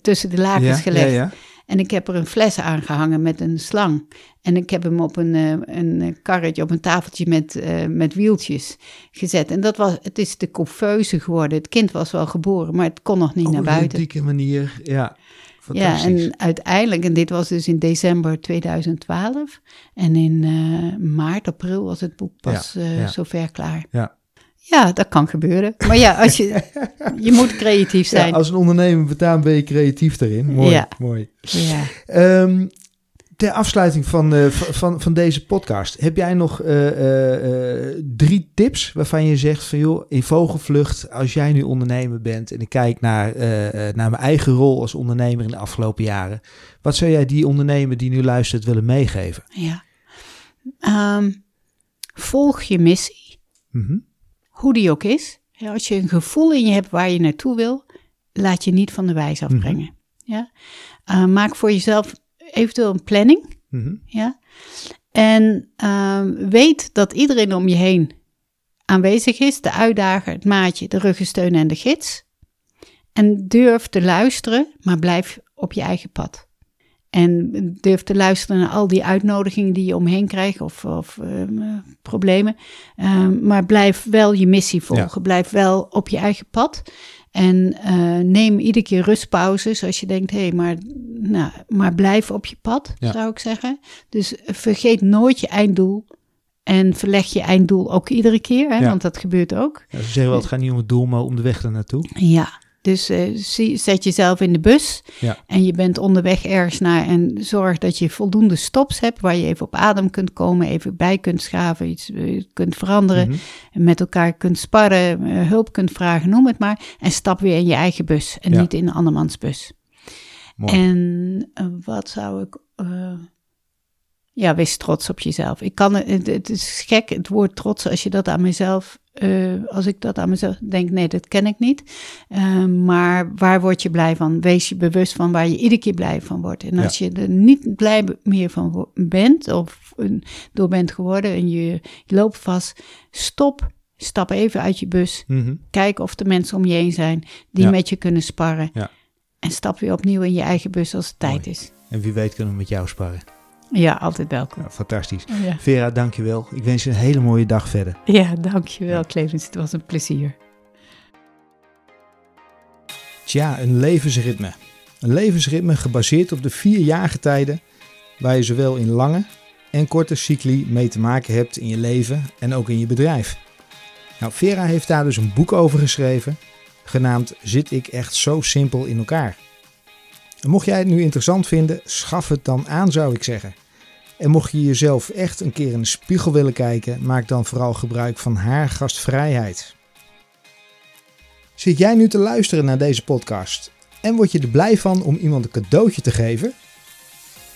tussen de lakens Ja, gelegd. ja, ja. En ik heb er een fles aangehangen met een slang. En ik heb hem op een, een karretje, op een tafeltje met, met wieltjes gezet. En dat was, het is de couveuse geworden. Het kind was wel geboren, maar het kon nog niet Op naar een buiten. ludieke manier, ja. Ja, en uiteindelijk, en dit was dus in december 2012. En in eh, maart, april was het boek pas Ja, eh, ja. zover klaar. Ja. Ja, dat kan gebeuren. Maar ja, als je, je moet creatief Ja, zijn. als een ondernemer betaalt ben je creatief daarin. Mooi, Ja. mooi. Ja. Ehm, ter afsluiting van, eh, van, van deze podcast, heb jij nog eh, eh, drie tips waarvan je zegt van joh, in vogelvlucht, als jij nu ondernemer bent en ik kijk naar, naar mijn eigen rol als ondernemer in de afgelopen jaren, wat zou jij die ondernemer die nu luistert willen meegeven? ja. Ehm, volg je missie. Mhm. hoe die ook is. Als je een gevoel in je hebt waar je naartoe wil, laat je niet van de wijs afbrengen. Ja? Maak voor jezelf eventueel een planning. Mhm. Ja? En uh, weet dat iedereen om je heen aanwezig is. De uitdager, het maatje, de ruggensteun en de gids. En durf te luisteren, maar blijf op je eigen pad. En durf te luisteren naar al die uitnodigingen die je omheen krijgt of, of uh, problemen. Uh, maar blijf wel je missie volgen. Ja. Blijf wel op je eigen pad. En uh, neem iedere keer rustpauzes als je denkt, hé, hey, maar, nou, maar blijf op je pad, ja. zou ik zeggen. Dus vergeet nooit je einddoel. En verleg je einddoel ook iedere keer, hè, ja. want dat gebeurt ook. Ja, ze zeggen wel, het gaat niet om het doel, maar om de weg ernaartoe. Ja, dus uh, zet jezelf in de bus ja. en je bent onderweg ergens naar en zorg dat je voldoende stops hebt waar je even op adem kunt komen, even bij kunt schaven, iets uh, kunt veranderen, mm -hmm. met elkaar kunt sparren, uh, hulp kunt vragen, noem het maar. En stap weer in je eigen bus en ja. niet in een andermans bus. Mooi. En wat zou ik. Ja, wees trots op jezelf. Ik kan het, het is gek, het woord trots, als je dat aan mezelf, uh, als ik dat aan mezelf denk, nee, dat ken ik niet. Uh, maar waar word je blij van? Wees je bewust van waar je iedere keer blij van wordt. En als je er niet blij meer van bent, of door bent geworden en je, je loopt vast, stop. Stap even uit je bus. Mm -hmm. Kijk of er mensen om je heen zijn die ja. met je kunnen sparren. Ja. En stap weer opnieuw in je eigen bus als het Mooi. tijd is. En wie weet kunnen we met jou sparren. Ja, altijd welkom. Ja, fantastisch. Ja. Vera, dankjewel. Ik wens je een hele mooie dag verder. Ja, dankjewel Clemens. Het was een plezier. Tja, een levensritme. Een levensritme gebaseerd op de vier jaargetijden waar je zowel in lange en korte cycli mee te maken hebt in je leven en ook in je bedrijf. Nou, Vera heeft daar dus een boek over geschreven, genaamd Zit ik echt zo simpel in elkaar? En mocht jij het nu interessant vinden, schaf het dan aan zou ik zeggen. En mocht je jezelf echt een keer in de spiegel willen kijken, maak dan vooral gebruik van haar gastvrijheid. Zit jij nu te luisteren naar deze podcast en word je er blij van om iemand een cadeautje te geven?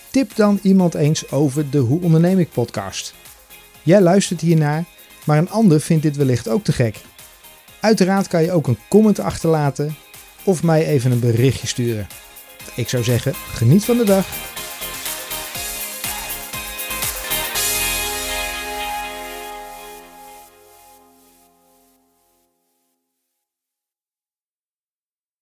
Tip dan iemand eens over de Hoe Onderneem ik podcast. Jij luistert hiernaar, maar een ander vindt dit wellicht ook te gek. Uiteraard kan je ook een comment achterlaten of mij even een berichtje sturen. Ik zou zeggen, geniet van de dag.